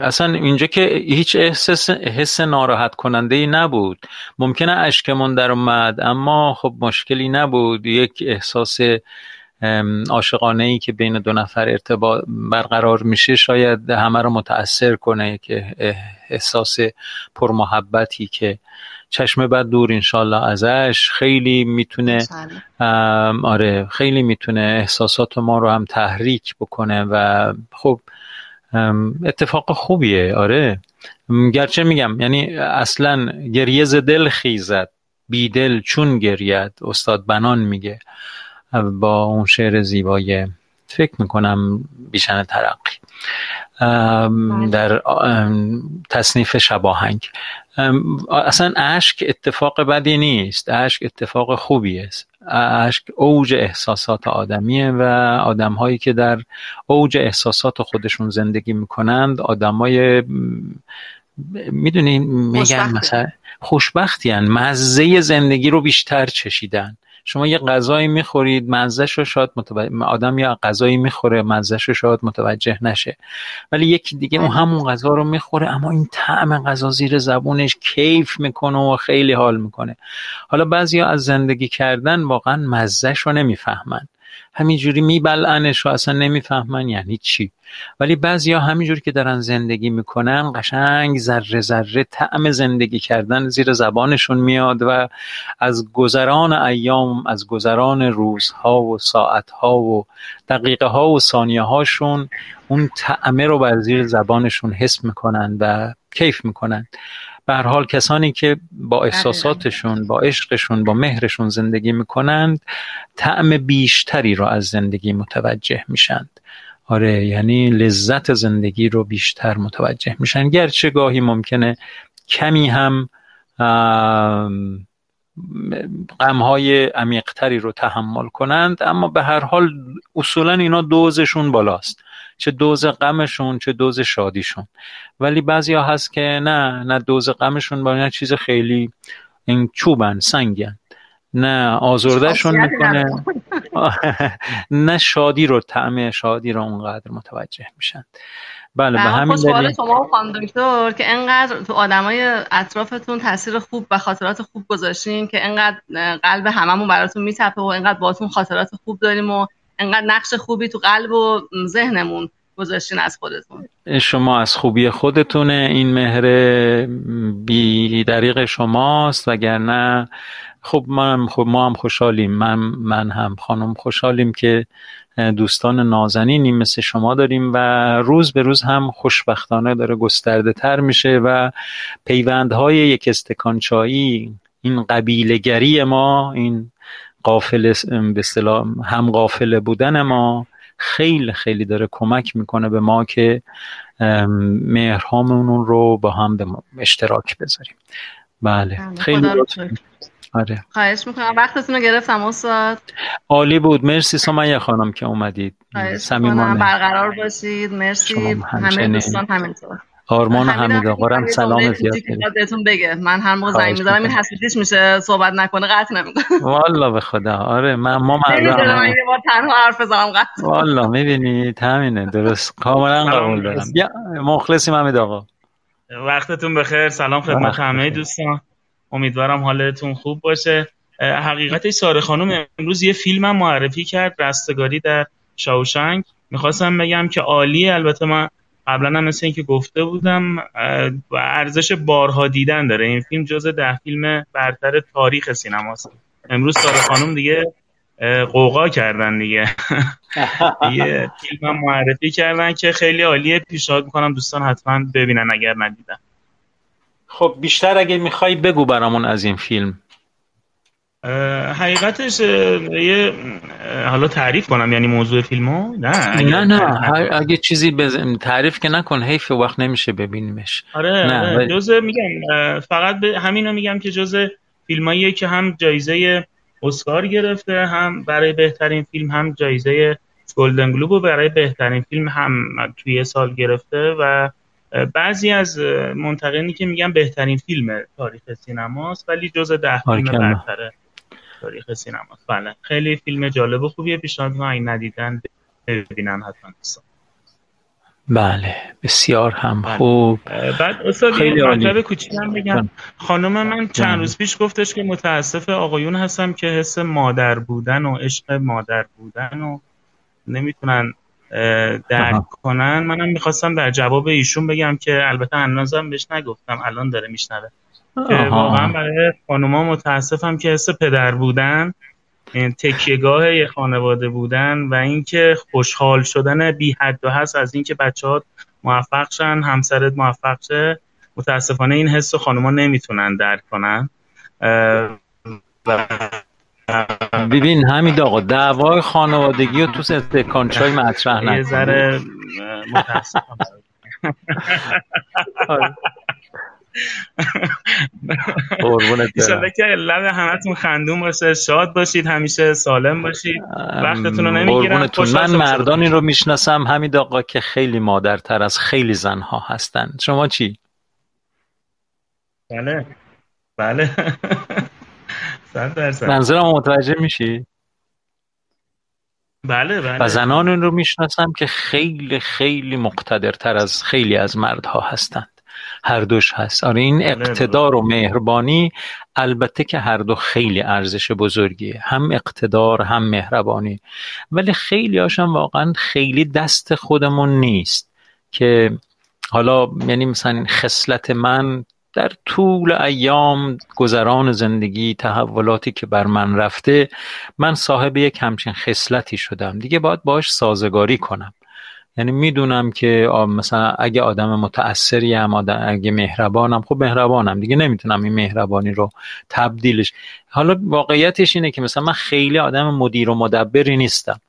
اصلا اینجا که هیچ احساس حس ناراحت کننده ای نبود. ممکنه اشکمون در اومد اما خب مشکلی نبود. یک احساس عاشقانه ای که بین دو نفر ارتباط برقرار میشه شاید همه رو متاثر کنه. که احساس پرمحبتی که چشم بد دور انشالله ازش. خیلی می‌تونه آره خیلی می‌تونه احساسات ما رو هم تحریک بکنه و خب اتفاق خوبیه. آره. گرچه میگم یعنی اصلا گریه ز دل خیزد بیدل چون گرید استاد بنان میگه با اون شعر زیبای فکر می‌کنم بیشن ترقی. در ام، تصنیف شباهنگ. اصلا اشک اتفاق بدی نیست. اشک اتفاق خوبی است اشک اوج احساسات آدمیه و آدم هایی که در اوج احساسات خودشون زندگی می‌کنند آدم های می‌دونی میگن. مثلا خوشبختی هن. مزه زندگی رو بیشتر چشیدن. شما یه غذایی می‌خورید مزهش رو شاید متوجه آدم یا غذایی می‌خوره مزهش رو شاید متوجه نشه. ولی یکی دیگه اون همون غذا رو می‌خوره اما این طعم غذا زیر زبونش کیف می‌کنه و خیلی حال می‌کنه. حالا بعضیا از زندگی کردن واقعا مزهش رو نمی‌فهمن. همینجوری میبلعنش و اصلا نمی‌فهمن یعنی چی. ولی بعضیا همینجوری که دارن زندگی می‌کنن قشنگ ذره ذره طعم زندگی کردن زیر زبانشون میاد و از گذران ایام از گذران روزها و ساعتها و دقیقه ها و ثانیه هاشون اون طعمه رو بر زیر زبانشون حس می‌کنن و کیف می‌کنن. به حال کسانی که با احساساتشون با عشقشون با مهرشون زندگی می‌کنند طعم بیشتری رو از زندگی متوجه میشند. آره یعنی لذت زندگی رو بیشتر متوجه میشن. گرچه گاهی ممکنه کمی هم غمهای عمیقتری رو تحمل کنند اما به هر حال اصولا اینا دوزشون بالاست. چه دوز غمشون چه دوز شادیشون. ولی بعضی ها هست که نه نه دوز غمشون با نه چیز خیلی این چوبن سنگن. نه آزردهشون می‌کنه. نه شادی رو طعم شادی رو اونقدر متوجه میشن. بله به همین دلیل. شما خانم دکتر که انقدر تو آدمای اطرافتون تاثیر خوب و خاطرات خوب گذاشتین که انقدر قلب هممون براتون میتپه و انقدر باتون خاطرات خوب داریم و انقدر نقش خوبی تو قلب و ذهنمون گذاشتین از خودتون. شما از خوبی خودتونه. این مهر بی دریغ شماست وگرنه خب من خب ما هم خوشحالیم. من من هم خانم خوشحالیم که دوستان نازنینی مثل شما داریم و روز به روز هم خوشبختانه داره گسترده تر میشه و پیوندهای یک استکان چایی این قبیلگری ما این قافل به اصطلاح هم قافله بودن ما خیلی خیلی داره کمک می‌کنه به ما که مهرهامون رو با هم به اشتراک بذاریم. بله. خیلی آره. خواهش می‌کنم. وقتتون رو گرفتم استاد. عالی بود. مرسی سمیه خانم که اومدید. صمیمانه. برقرار باشید. مرسی. همه دوستان همینطور. آرمان و حمید آقا هم سلام زیاد بهتون بگه من هر موقع زنگ می‌زنم این حسودیش میشه صحبت نکنه قطع نمی‌کنه. والا به خدا. آره من ما مردم من یه بار تنها حرف بزنم قطع. والا می‌بینید همینه. درست. کاملا قبول دارم. بیا مخلصیم حمید آقا. وقتتون بخیر. سلام خدمت همه دوستان. امیدوارم حالتون خوب باشه. حقیقتش ساره خانم امروز یه فیلم هم معرفی کرد رستگاری در شاوشنگ. می‌خواستم بگم که عالیه. البته من قبلا هم مثل اینکه گفته بودم و ارزش بارها دیدن داره. این فیلم جز ده فیلم برتر تاریخ سینماست. امروز ساره خانم دیگه قوقا کردن دیگه. یه فیلم هم معرفی کردن که خیلی عالیه. پیشنهاد می‌کنم دوستان حتما ببینن اگر ندیدن. خب بیشتر اگه می‌خوای بگو برامون از این فیلم. حقیقتش یه حالا تعریف کنم یعنی موضوع فیلمو؟ نه نه نه اگه چیزی بز... تعریف که نکن حیف وقت نمیشه ببینیمش. آره نه، آره جزء میگم فقط به همینو میگم که جزء فیلماییه که هم جایزه اسکار گرفته هم برای بهترین فیلم هم جایزه گلدن گلوب و برای بهترین فیلم هم توی سال گرفته و بعضی از منتقدینی که میگن بهترین فیلم تاریخ سینماست ولی جزء ده فیلم باریکلا. تاریخ سینماست بله خیلی فیلم جالب و خوبیه پیشنهاد می‌کنم ندیدن ببینن حتما دوستان بله بسیار هم بله. خوب بعد استاد یه. مطلب کوچیکم بگم. خانم من چند. روز پیش گفتش که متاسف آقایون هستم که حس مادر بودن و عشق مادر بودن و نمی‌تونن درک. کنن منم می‌خواستم در جواب ایشون بگم که البته هنوزم بهش نگفتم الان داره میشنوه که. واقعا برای خانوما متاسفم که حس پدر بودن تکیهگاه یه خانواده بودن و اینکه خوشحال شدن بی حد و هست از اینکه بچه موفق شن همسرت موفق شه متاسفانه این حس رو خانوما نمی‌تونن درک کنن ببین همین آقا دعوای خانوادگی و تو استکانچای مطرح یه نکن ذره متاسفم آره. ایشالله که لب همتون خندون باشه شاد باشید همیشه سالم باشید. وقتتون رو نمی‌گیرم. من مردانی رو می‌شناسم همین آقا که خیلی مادرتر از خیلی زنها هستن. شما چی؟ بله. بله. منظورم متوجه میشی؟ بله بله. و زنان رو می‌شناسم که خیلی خیلی مقتدرتر از خیلی از مردها هستند هر دوش هست. آره این اقتدار و مهربانی البته که هر دو خیلی ارزش بزرگیه. هم اقتدار هم مهربانی. ولی خیلی هاشم واقعا خیلی دست خودمون نیست که حالا یعنی مثلا این خصلت من در طول ایام گذران زندگی تحولاتی که بر من رفته من صاحب یک همچین خصلتی شدم. دیگه باید باش سازگاری کنم. یعنی می‌دونم که مثلا اگه آدم متأثری هم آدم اگه مهربانم خب مهربانم دیگه نمی‌تونم این مهربانی رو تبدیلش. حالا واقعیتش اینه که مثلا من خیلی آدم مدیر و مدبری نیستم.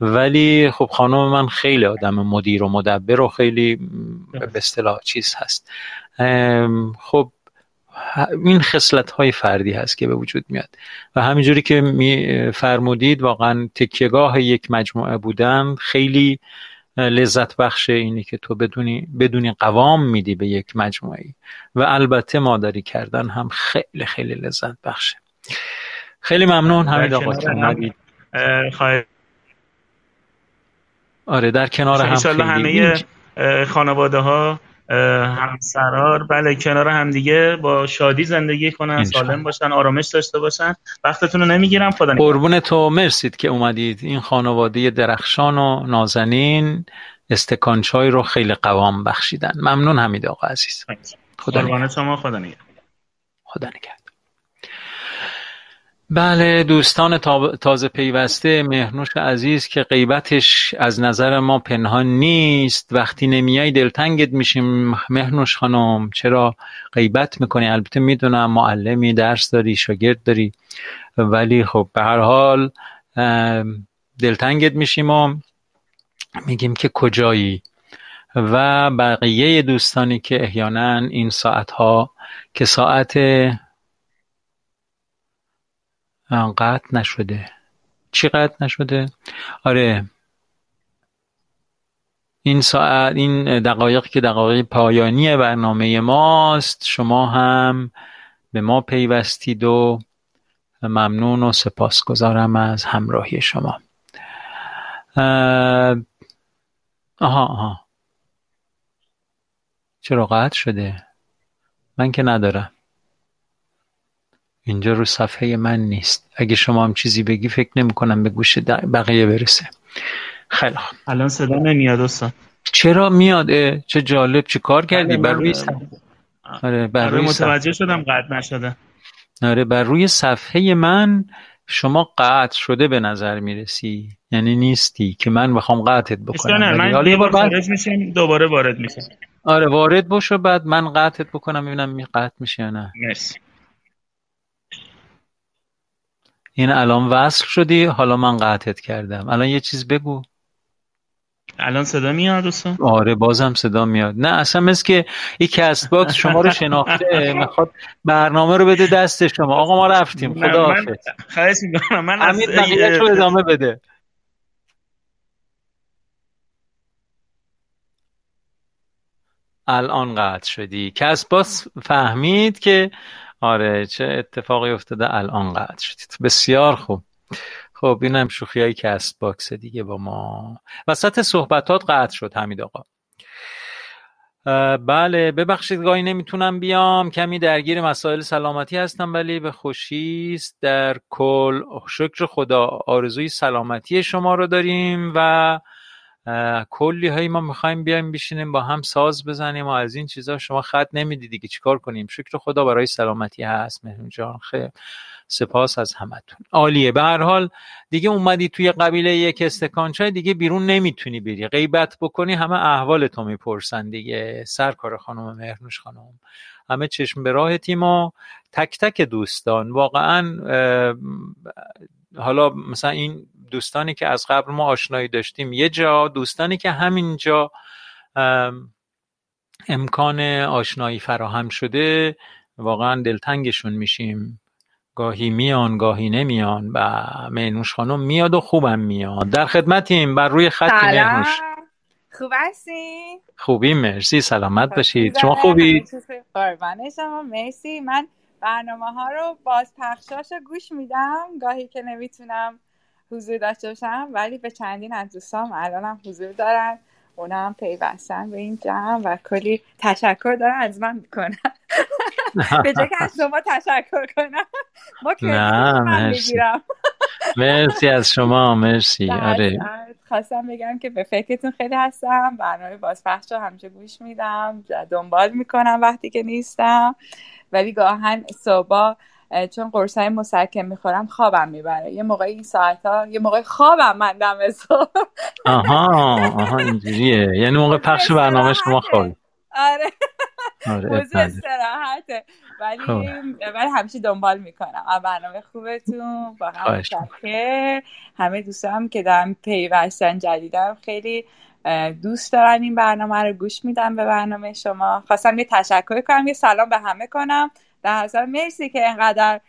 ولی خب خانم من خیلی آدم مدیر و مدبر و خیلی به اصطلاح چیز هست. خب این خصلت های فردی هست که به وجود میاد. و همینجوری که می فرمودید واقعا تکیهگاه یک مجموعه بودن خیلی لذت بخش اینه که تو بدونی بدونی قوام میدی به یک مجموعه و البته مادری کردن هم خیلی خیلی لذت بخشه خیلی ممنون. حمید آقا آره در کنار هم خیلی همه خانواده ها همسرار بله کنار همدیگه با شادی زندگی کنن. سالم باشن آرامش داشته باشن وقتتون رو نمی‌گیرم خدا. قربون تو مرسید که اومدید این خانواده درخشان و نازنین استکان چای رو خیلی قوام بخشیدن ممنون حمید آقا عزیز خدا. شما خدا نگهدار. خدا نگهدار بله دوستان تازه پیوسته مهرنوش عزیز که غیبتش از نظر ما پنهان نیست. وقتی نمیای دلتنگت میشیم. مهرنوش خانم چرا غیبت می‌کنی؟ البته می‌دونم معلمی درس داری شاگرد داری. ولی خب به هر حال دلتنگت میشیم و میگیم که کجایی؟ و بقیه دوستانی که احیانا این ساعت ها که ساعت قطع نشده. چی قطع نشده؟ آره. این ساعت این دقایق که دقایق پایانی برنامه ماست شما هم به ما پیوستید و ممنون و سپاسگزارم از همراهی شما. آها آها. چرا قطع شده؟ من که ندارم. اینجا رو صفحه من نیست. اگه شما هم چیزی بگی فکر نمی کنم به گوش بقیه برسه. خیلی الان صدا نمیاد استاد. چرا میاد؟ چه جالب. چه کار کردی؟ بله، بر من- روی صفحه آره بر آره روی صفحه. متوجه شدم قطع نشده. آره بر روی صفحه من شما قطع شده به نظر می‌رسی. یعنی نیستی که من بخوام قطعت بکنم. ولی من یه بار خارج میشیم دوباره وارد میشم. آره وارد باش و بعد من قطعت بکنم ببینم می قطع میشه یا نه. مرسی. این الان وصل شدی؟ حالا من قطعت کردم. الان یه چیز بگو. الان صدا میاد دوستان؟ آره بازم صدا میاد. نه اصلا مثل که یک Castbox شما رو شناخته می‌خواد برنامه رو بده دست شما. آقا ما رفتیم. خدا من خواهش می‌کنم. من از امیر بقیه رو ادامه بده. الان قطع شدی. Castbox فهمید که آره چه اتفاقی افتاده الان قطع شدید بسیار خوب. خب اینم شوخی های Castbox دیگه با ما. وسط صحبتات قطع شد حمید آقا. بله ببخشید گاهی نمی‌تونم بیام. کمی درگیر مسائل سلامتی هستم ولی به خوشی است. در کل شکر خدا آرزوی سلامتی شما رو داریم و کلی هایی ما می‌خوایم بیایم بشینیم با هم ساز بزنیم و از این چیزا شما خط نمیدی دیگه چیکار کنیم. شکر خدا برای سلامتی هست مهرون جان. خیلی سپاس از همتون. عالیه. به هر حال دیگه اومدی توی قبیله یک استکان چای دیگه بیرون نمی‌تونی بری. غیبت بکنی همه احوال تو می‌پرسن دیگه. سرکار خانم مهرنوش خانم. همه چشم به راه تیم و تک تک دوستان. واقعا حالا مثلا این دوستانی که از قبل ما آشنایی داشتیم یه جا دوستانی که همینجا ام، امکان آشنایی فراهم شده واقعا دلتنگشون میشیم. گاهی میان گاهی نمیان و مهنوش خانم میاد و خوبم میاد. در خدمتیم بر روی خط سلام. خوب هستین؟ خوبی مرسی سلامت خوش باشید. شما می‌گذره؟ همه خوبید چیز خوب. قربان شما مرسی. من برنامه ها رو باز پخشاش رو گوش میدم. گاهی که نمی‌تونم حضور داشته باشم ولی به چندین از دوستام الانم حضور دارن. اونا هم پیوستن به این جمع و کلی تشکر دارن از من می‌کنن. به جای که از شما تشکر کنم. ما رو من مرسی. از شما مرسی. در آره. ضمن خواستم بگم که به فکرتون خیلی هستم برنامه بازپخش رو همیشه گوش میدم دنبال می‌کنم وقتی که نیستم. ولی گاهن صبح چون قرصای مسکن می‌خورم خوابم می‌بره. یه موقع این ساعت ها یه موقع خوابم من دم صبح. آها آها اینجوریه. یعنی موقع پخش برنامه شما خوابی. استراحته آره. آره استراحته. ولی خب. ولی همیشه دنبال می‌کنم. برنامه خوبتون واقعا متشکر همه دوستان که دارم پیوستن جدیدم خیلی دوست دارن این برنامه رو گوش میدن به برنامه شما. خواستم یه تشکر کنم یه سلام به همه کنم. در اصل مرسی که اینقدر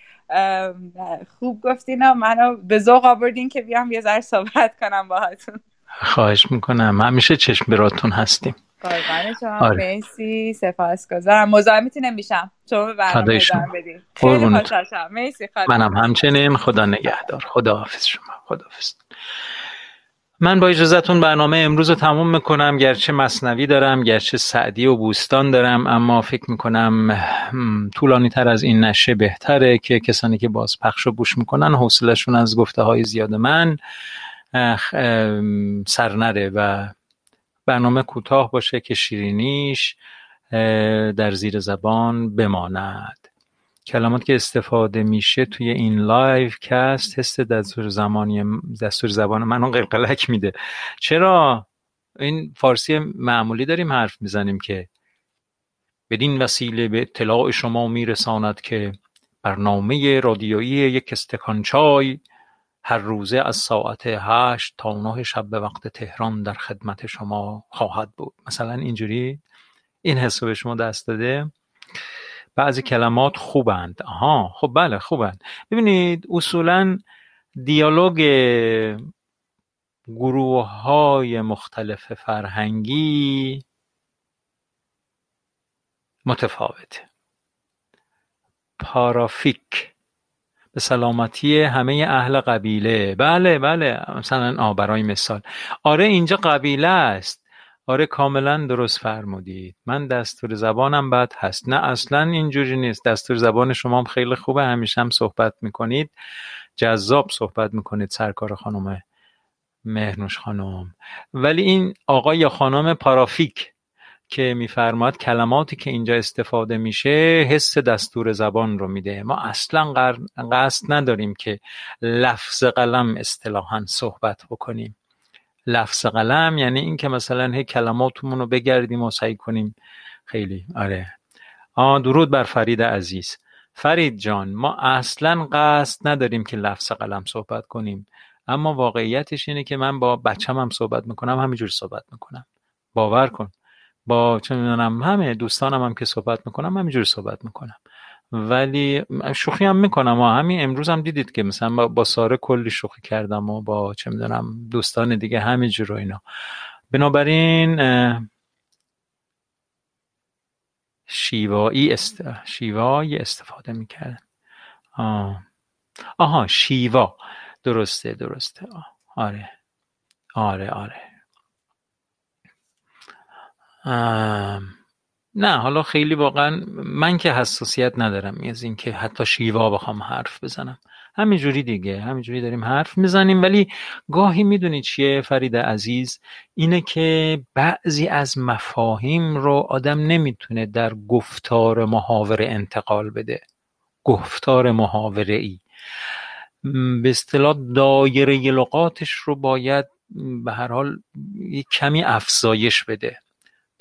خوب گفتین و منو به ذوق آوردین که بیام یه ذره صحبت کنم باهاتون. خواهش می‌کنم. همیشه چشم براتون هستیم. قربان شما. آره. مرسی. سپاسگزارم. مزاحمتون نمیشم. شما برنامه بدین. خیلی قربونتون خوشحال شدم مرسی. خاله منم همچنین. خدا نگهدار. خدا حافظ شما. خدا حافظ من با اجازهتون برنامه امروز رو تموم می‌کنم. گرچه مصنوی دارم گرچه سعدی و بوستان دارم اما فکر می‌کنم طولانی تر از این نشه بهتره که کسانی که باز پخش رو گوش می‌کنن حوصلشون از گفته های زیاد من سر نره و برنامه کوتاه باشه که شیرینیش در زیر زبان بماند. کلمات که استفاده میشه توی این live cast حس دستور زمانی دستور زبان منو قلقلک میده. چرا؟ این فارسی معمولی داریم حرف می‌زنیم که بدین وسیله به اطلاع شما میرساند که برنامه رادیویی یک استکان چای هر روزه از ساعت هشت تا نه شب به وقت تهران در خدمت شما خواهد بود. مثلا اینجوری این حس رو به شما دست داده بعضی کلمات خوبند. آها خب بله خوبند. ببینید اصولا دیالوگ گروه های مختلف فرهنگی متفاوته. پارافیک به سلامتی همه اهل قبیله. بله بله مثلا آه برای مثال. آره اینجا قبیله است. آره کاملا درست فرمودید. من دستور زبانم بد هست. نه اصلا اینجوری نیست. دستور زبان شما هم خیلی خوبه. همیشه هم صحبت می‌کنید. جذاب صحبت می‌کنید سرکار خانم مهرنوش خانم. ولی این آقای یا خانم پارافیک که میفرماد کلماتی که اینجا استفاده میشه حس دستور زبان رو میده. ما اصلا قصد نداریم که لفظ قلم اصطلاحا صحبت بکنیم. لفظ قلم یعنی این که مثلا هی کلماتمون رو بگردیم و سعی کنیم. خیلی آره. آه درود بر فرید عزیز. فرید جان ما اصلا قصد نداریم که لفظ قلم صحبت کنیم. اما واقعیتش اینه که من با بچم هم صحبت می‌کنم همینجور صحبت می‌کنم. باور کن. با چه می‌دونم همه دوستانم هم که صحبت می‌کنم همینجور صحبت می‌کنم. ولی شوخی هم می‌کنم. و همین امروز هم دیدید که مثلا با ساره کلی شوخی کردم و با چه می‌دونم دوستان دیگه همینجور رو اینا. بنابراین شیوایی است... شیوایی استفاده می‌کردن. آه. آها شیوا. درسته درسته. آره. آره آره. نه حالا خیلی واقعا من که حساسیت ندارم از اینکه حتی شیوا بخوام حرف بزنم. همینجوری دیگه همینجوری داریم حرف می‌زنیم. ولی گاهی می‌دونی چیه فرید عزیز؟ اینه که بعضی از مفاهیم رو آدم نمی‌تونه در گفتار محاوره انتقال بده. گفتار محاوره ای به اصطلاح دایره لغاتش رو باید به هر حال کمی افزایش بده.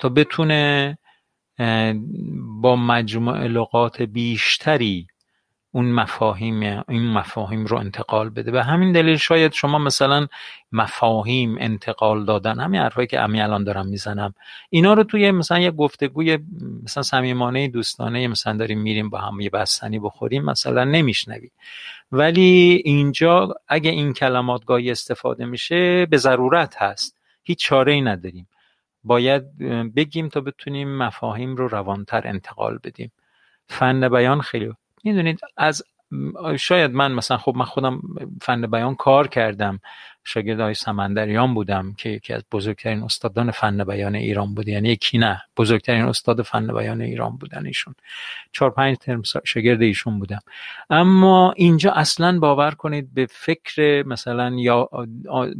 تا بتونه با مجموع لغات بیشتری اون مفاهیم این مفاهیم رو انتقال بده. به همین دلیل شاید شما مثلا مفاهیم انتقال دادن همین حرفایی که امی الان دارم می‌زنم اینا رو توی مثلا یه گفتگوی مثلا صمیمانه دوستانه مثلا داریم میریم با هم یه بستنی بخوریم مثلا نمیشنوی. ولی اینجا اگه این کلمات گاهی استفاده میشه به ضرورت هست. هیچ چاره ای نداریم. باید بگیم تا بتونیم مفاهیم رو روانتر انتقال بدیم. فن بیان خیلی می‌دونید از شاید من مثلا خب من خودم فن بیان کار کردم. شاگرد های سمندریان بودم که یکی از بزرگترین استادان فن بیان ایران بود. یعنی یکی نه بزرگترین استاد فن بیان ایران بودن ایشون. چهار پنج ترم شاگرد ایشون بودم. اما اینجا اصلا باور کنید به فکر مثلا یا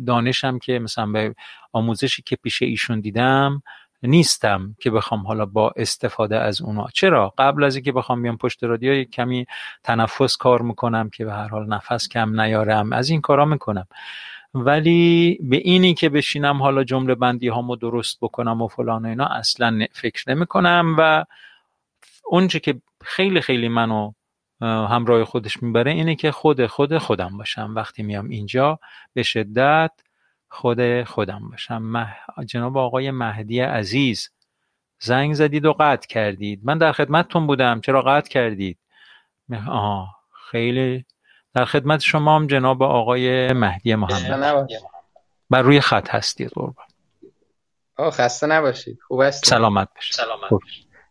دانشم که مثلا به آموزشی که پیش ایشون دیدم نیستم که بخوام حالا با استفاده از اونا. چرا؟ قبل از اینکه بخوام بیام پشت رادیو کمی تنفس کار می‌کنم که به هر حال نفس کم نیارم. از این کارا می‌کنم. ولی به اینی که بشینم حالا جمله بندی هامو درست بکنم و فلان و اینا اصلا فکر نمی کنم و اونچه که خیلی خیلی منو همراه خودش می‌بره اینه که خود خود خودم باشم. وقتی میام اینجا به شدت خود خودم باشم. مح... جناب آقای مهدی عزیز زنگ زدید و قطع کردید. من در خدمتتون بودم. چرا قطع کردید؟ آها خیلی. در خدمت شما هم جناب آقای مهدی محمد. بر روی خط هستید قربان. آه خسته نباشید. خوب است سلامت باشید. سلامت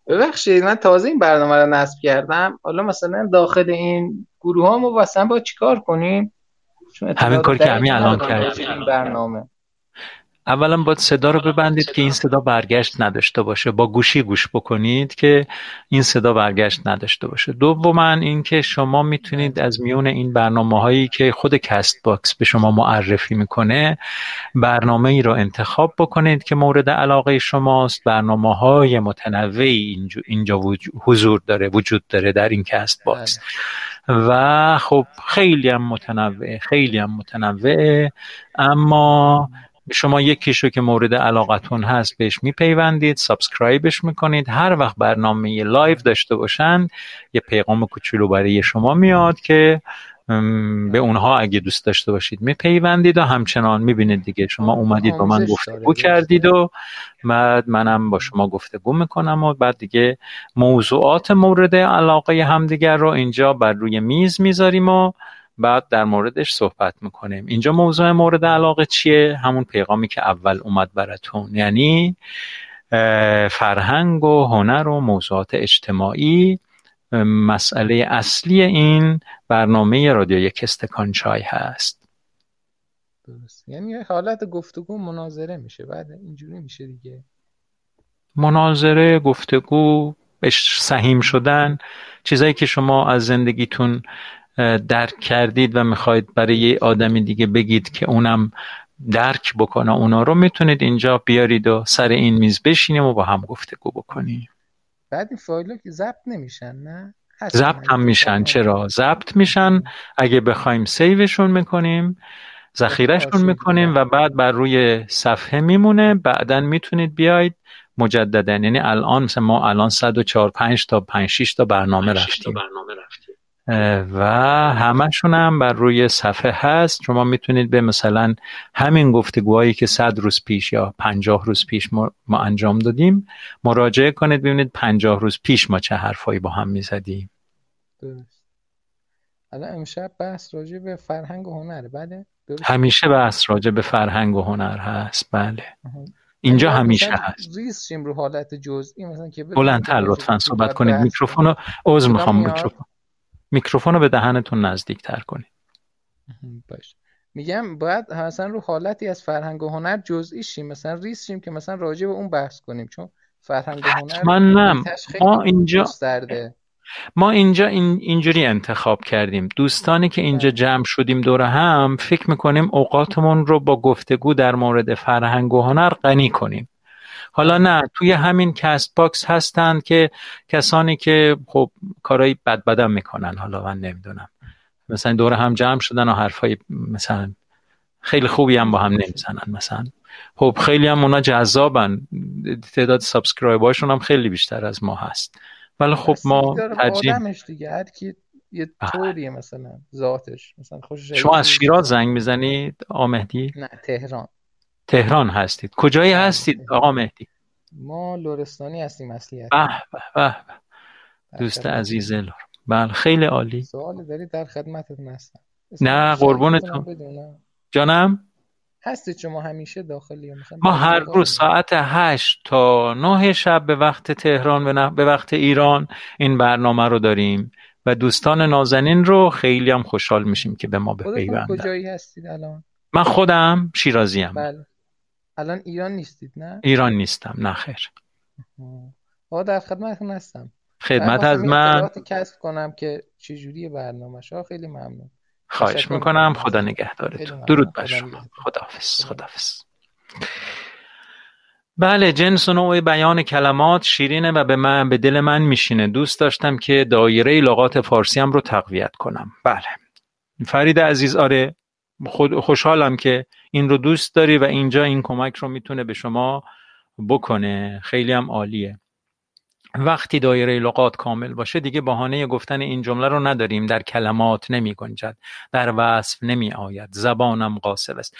ببخشید من تازه این برنامه رو نصب کردم. حالا مثلا داخل این گروه ها ما مثلا با چیکار کنیم همین کاری که همین الان کردیم برنامه. اولا باید صدا رو ببندید که این صدا برگشت نداشته باشه. با گوشی گوش بکنید که این صدا برگشت نداشته باشه. دوما اینکه شما می‌تونید از میون این برنامه هایی که خود Castbox به شما معرفی می‌کنه برنامه ای رو انتخاب بکنید که مورد علاقه شماست. برنامه های متنوعی اینجا, اینجا حضور داره وجود داره در این Castbox و خب خیلی هم متنوعه خیلی هم متنوعه اما شما یکیشو که مورد علاقتون هست بهش میپیوندید subscribe ش می‌کنید. هر وقت برنامه live داشته باشند یه پیغام کوچولو برای شما میاد که به اونها اگه دوست داشته باشید میپیوندید و همچنان می‌بینید دیگه. شما اومدید با من گفتگو کردید و بعد منم با شما گفتگو می‌کنم و بعد دیگه موضوعات مورد علاقه همدیگر رو اینجا بر روی میز می‌ذاریم و بعد در موردش صحبت می‌کنیم. اینجا موضوع مورد علاقه چیه؟ همون پیغامی که اول اومد براتون. یعنی فرهنگ و هنر و موضوعات اجتماعی. مسئله اصلی این برنامه رادیو یک استکان چای هست. درست. یعنی حالت گفتگو مناظره میشه. بعد اینجوری میشه دیگه. مناظره گفتگو سهیم شدن چیزایی که شما از زندگیتون درک کردید و می‌خواید برای یه آدمی دیگه بگید که اونم درک بکنه اونا رو می‌تونید اینجا بیارید و سر این میز بشینیم و با هم گفتگو بکنیم. بعد این فایل که ضبط نمیشن نه؟ ضبط هم میشن. چرا؟ ضبط میشن. اگه بخوایم سیوشون می‌کنیم ذخیرهشون می‌کنیم و بعد بر روی صفحه میمونه. بعدا می‌تونید بیاید مجددا. یعنی الان مثلا ما الان 104 5 تا 5 6 تا برنامه رفتیم. و همشون هم بر روی صفحه هست. شما می‌تونید به مثلا همین گفتگوهایی که صد روز پیش یا پنجاه روز پیش ما, ما انجام دادیم مراجعه کنید. ببینید پنجاه روز پیش ما چه حرفایی با هم می‌زدیم. درست. الان امشب بحث راجع به فرهنگ و هنره. بله؟ درست؟ همیشه بحث راجع به فرهنگ و هنر هست. بله. اینجا همیشه هست. ریز شیم رو حالت جزئی. مثلا که بلندتر لطفا صحبت کنید. میکروفون رو عذر می‌خوام؟ میکروفون میکروفون رو به دهنتون نزدیکتر کنید. باش. میگم باید مثلا رو حالتی از فرهنگ و هنر جزئی شیم مثلا ریز شیم که مثلا راجع به اون بحث کنیم چون فرهنگ و هنر حتما نه. ما اینجا گسترده ما اینجا این اینجوری انتخاب کردیم. دوستانی که اینجا بله. جمع شدیم دور هم فکر می‌کنیم اوقاتمون رو با گفتگو در مورد فرهنگ و هنر غنی کنیم. حالا نه توی همین Castbox هستند که کسانی که خب کارهای بد بدم می‌کنن حالا من نمی‌دونم. مثلا دور هم جمع شدن و حرفای مثلا خیلی خوبی هم با هم نمی‌زنن مثلا. خب خیلی هم اونا جذابن. تعداد subscriber شون هم خیلی بیشتر از ما هست. ولی خب ما ترجیح دیگه. هر کی یه طوریه مثلا ذاتش. مثلا خوشش شما از شیراز زنگ می‌زنید آقا مهدی نه تهران. تهران هستید. کجایی بله. هستید آقا مهدی؟ ما لرستانی هستیم اصلی به به دوست عزیز لور بله خیلی عالی. سوال دارید در خدمتتون هستم. نه قربونتون. جانم؟ هستید شما همیشه داخلی ما هر روز ساعت هشت تا نه شب به وقت تهران به, وقت ایران این برنامه رو داریم و دوستان نازنین رو خیلی هم خوشحال میشیم که به ما بپیوندن. کجایی هستید الان؟ من خودم شیرازیم بله. الان ایران نیستید نه؟ ایران نیستم نه خیر. آه. آقا در خدمتتون هستم. خدمت از من. کسب کنم که چجوری برنامه شما خیلی ممنون. خواهش می‌کنم. خدا نگهدارتون. درود بر شما. خداحافظ خداحافظ. بله جنس و نوع بیان کلمات شیرینه و به من به دل من میشینه. دوست داشتم که دایره لغات فارسی هم رو تقویت کنم. بله. فرید عزیز آره. خوشحالم که این رو دوست داری و اینجا این کمک رو می‌تونه به شما بکنه. خیلی هم عالیه. وقتی دایره لغات کامل باشه دیگه بهانه گفتن این جمله رو نداریم. در کلمات نمی گنجد. در وصف نمی آید. زبانم قاصر است.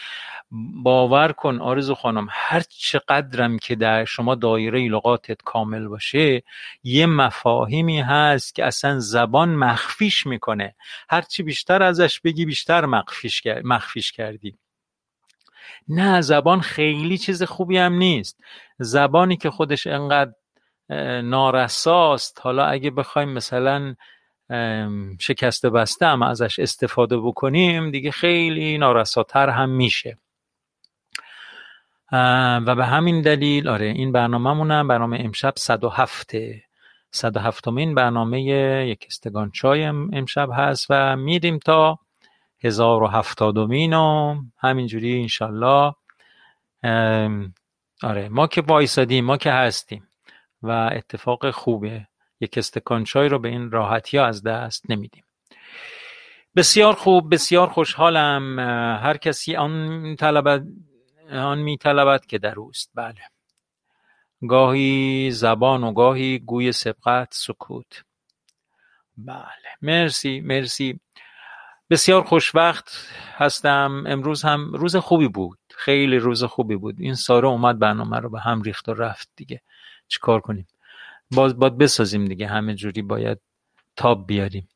باور کن آرزو خانم هر چقدرم که در شما دایره لغاتت کامل باشه یه مفاهیمی هست که اصلا زبان مخفیش می‌کنه. هرچی بیشتر ازش بگی بیشتر مخفیش, مخفیش کردی. نه زبان خیلی چیز خوبی هم نیست. زبانی که خودش انقدر نارساست حالا اگه بخوایم مثلا شکسته بسته هم ازش استفاده بکنیم دیگه خیلی نارساتر هم میشه. و به همین دلیل آره این برنامه‌مونم برنامه امشب 107 107 این برنامه یک استگان چای ام- امشب هست و میریم تا 1070 و همینجوری انشالله آره ما که وایسادیم ما که هستیم و اتفاق خوبه. یک استکان چای رو به این راحتی ها از دست نمیدیم. بسیار خوب بسیار خوشحالم. هر کسی آن طلبد آن می طلبد که در اوست. بله. گاهی زبان و گاهی گوی سبقت سکوت. بله. مرسی مرسی. بسیار خوشوقت هستم. امروز هم روز خوبی بود. خیلی روز خوبی بود. این ساره اومد برنامه رو به هم ریخت و رفت دیگه. چیکار کنیم؟ باز باید بسازیم دیگه. همه جوری باید تاب بیاریم.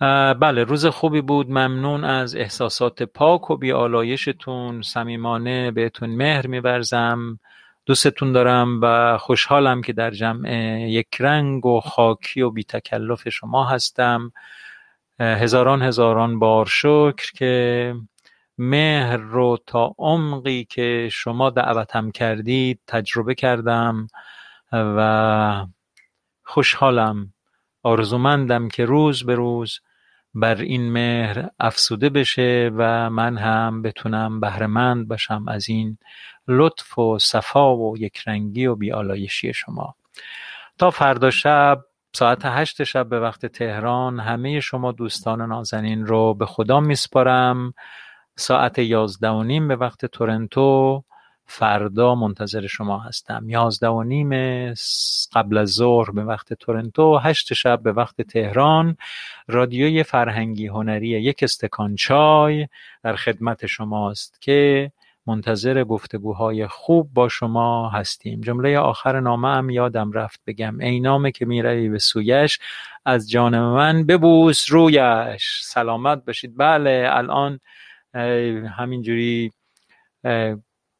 بله روز خوبی بود. ممنون از احساسات پاک و بیالایشتون صمیمانه بهتون مهر میورزم. دوستتون دارم و خوشحالم که در جمع یک رنگ و خاکی و بی تکلف شما هستم. هزاران هزاران بار شکر که مهر رو تا عمقی که شما دعوتم کردید تجربه کردم و خوشحالم. آرزومندم که روز به روز بر این مهر افسوده بشه و من هم بتونم بهرهمند باشم از این لطف و صفا و یکرنگی و بیالایشی شما. تا فردا شب ساعت هشت شب به وقت تهران همه شما دوستان نازنین رو به خدا میسپارم. ساعت یازده و نیم به وقت تورنتو فردا منتظر شما هستم. یازده و نیم قبل از ظهر به وقت تورنتو هشت شب به وقت تهران. رادیوی فرهنگی هنری یک استکان چای در خدمت شماست که منتظر گفتگوهای خوب با شما هستیم. جمله آخر نامه هم یادم رفت بگم. ای نامه که می‌روی به سویش از جان من ببوس رویش. سلامت باشید. بله الان همینجوری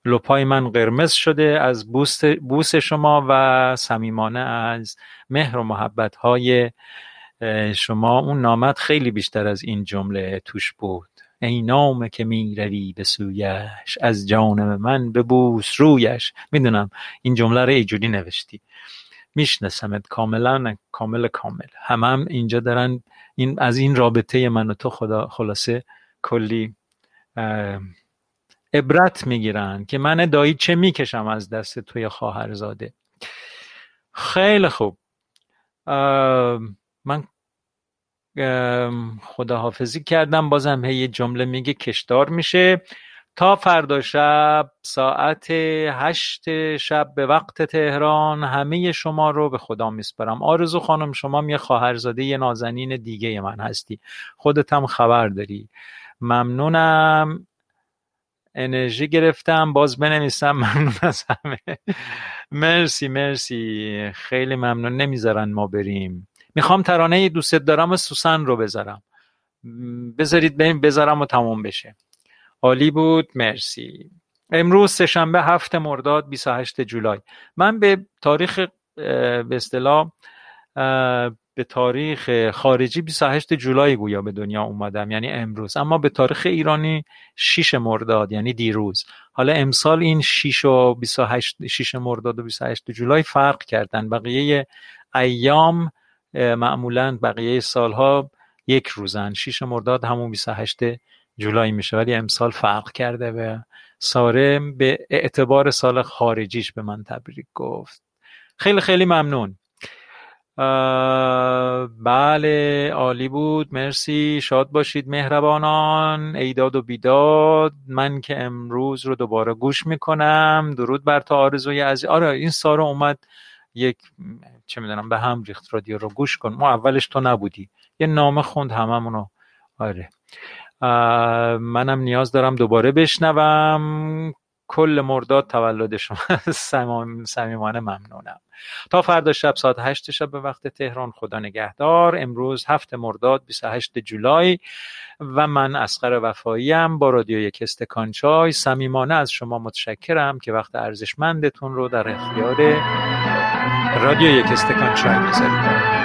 لپای من قرمز شده از بوس, بوس شما و صمیمانه از مهر و محبت های شما. اون نامت خیلی بیشتر از این جمله توش بود. ای نامه که می به سویش از جانم من ببوس رویش. می‌دونم این جمله رو اینجوری نوشتی. میشناسمت کاملا کامل کامل. هم هم اینجا دارن این از این رابطه من و تو خدا خلاصه کلی عبرت می‌گیرن که من دایی چه می‌کشم از دست توی خواهرزاده. خیلی خوب. من خداحافظی کردم. بازم هی جمله میگه کشدار میشه. تا فردا شب ساعت هشت شب به وقت تهران همه شما رو به خدا میسپرم آرزو خانم شما یه خواهرزاده یه نازنین دیگه من هستی. خودت هم خبر داری. ممنونم. انرژی گرفتم باز بنویسم ممنون از همه. مرسی مرسی. خیلی ممنون. نمی‌ذارن ما بریم. می‌خوام ترانه دوست دارم سوسن رو بذارم. بذارید بریم بذارم و تموم بشه. عالی بود. مرسی. امروز سهشنبه هفت مرداد 28 جولای. من به تاریخ به اصطلاح به تاریخ خارجی 28 جولای گویا به دنیا اومدم یعنی امروز. اما به تاریخ ایرانی 6 مرداد یعنی دیروز. حالا امسال این 6 و 28 6 مرداد و 28 جولای فرق کردن. بقیه ایام معمولا بقیه سالها یک روزن. 6 مرداد همون 28 جولای میشه. ولی امسال فرق کرده و ساره به اعتبار سال خارجیش به من تبریک گفت. خیلی خیلی ممنون. بله عالی بود. مرسی. شاد باشید مهربانان. ایداد و بیداد. من که امروز رو دوباره گوش می‌کنم. درود بر تو آرزوی از آره این سارا اومد یک چه می‌دونم به هم ریخت رادیو رو. گوش کن. ما اولش تو نبودی. یه نامه خوند هممونو آره. منم نیاز دارم دوباره بشنوم. کل مرداد تولد شما. صمیمانه ممنونم. تا فردا شب ساعت 8 شب به وقت تهران خدا نگهدار. امروز هفت مرداد 28 جولای و من اسقر وفاییم با رادیو یک استکان چای صمیمانه از شما متشکرم که وقت ارزشمندتون رو در اختیار رادیو یک استکان چای می‌ذارید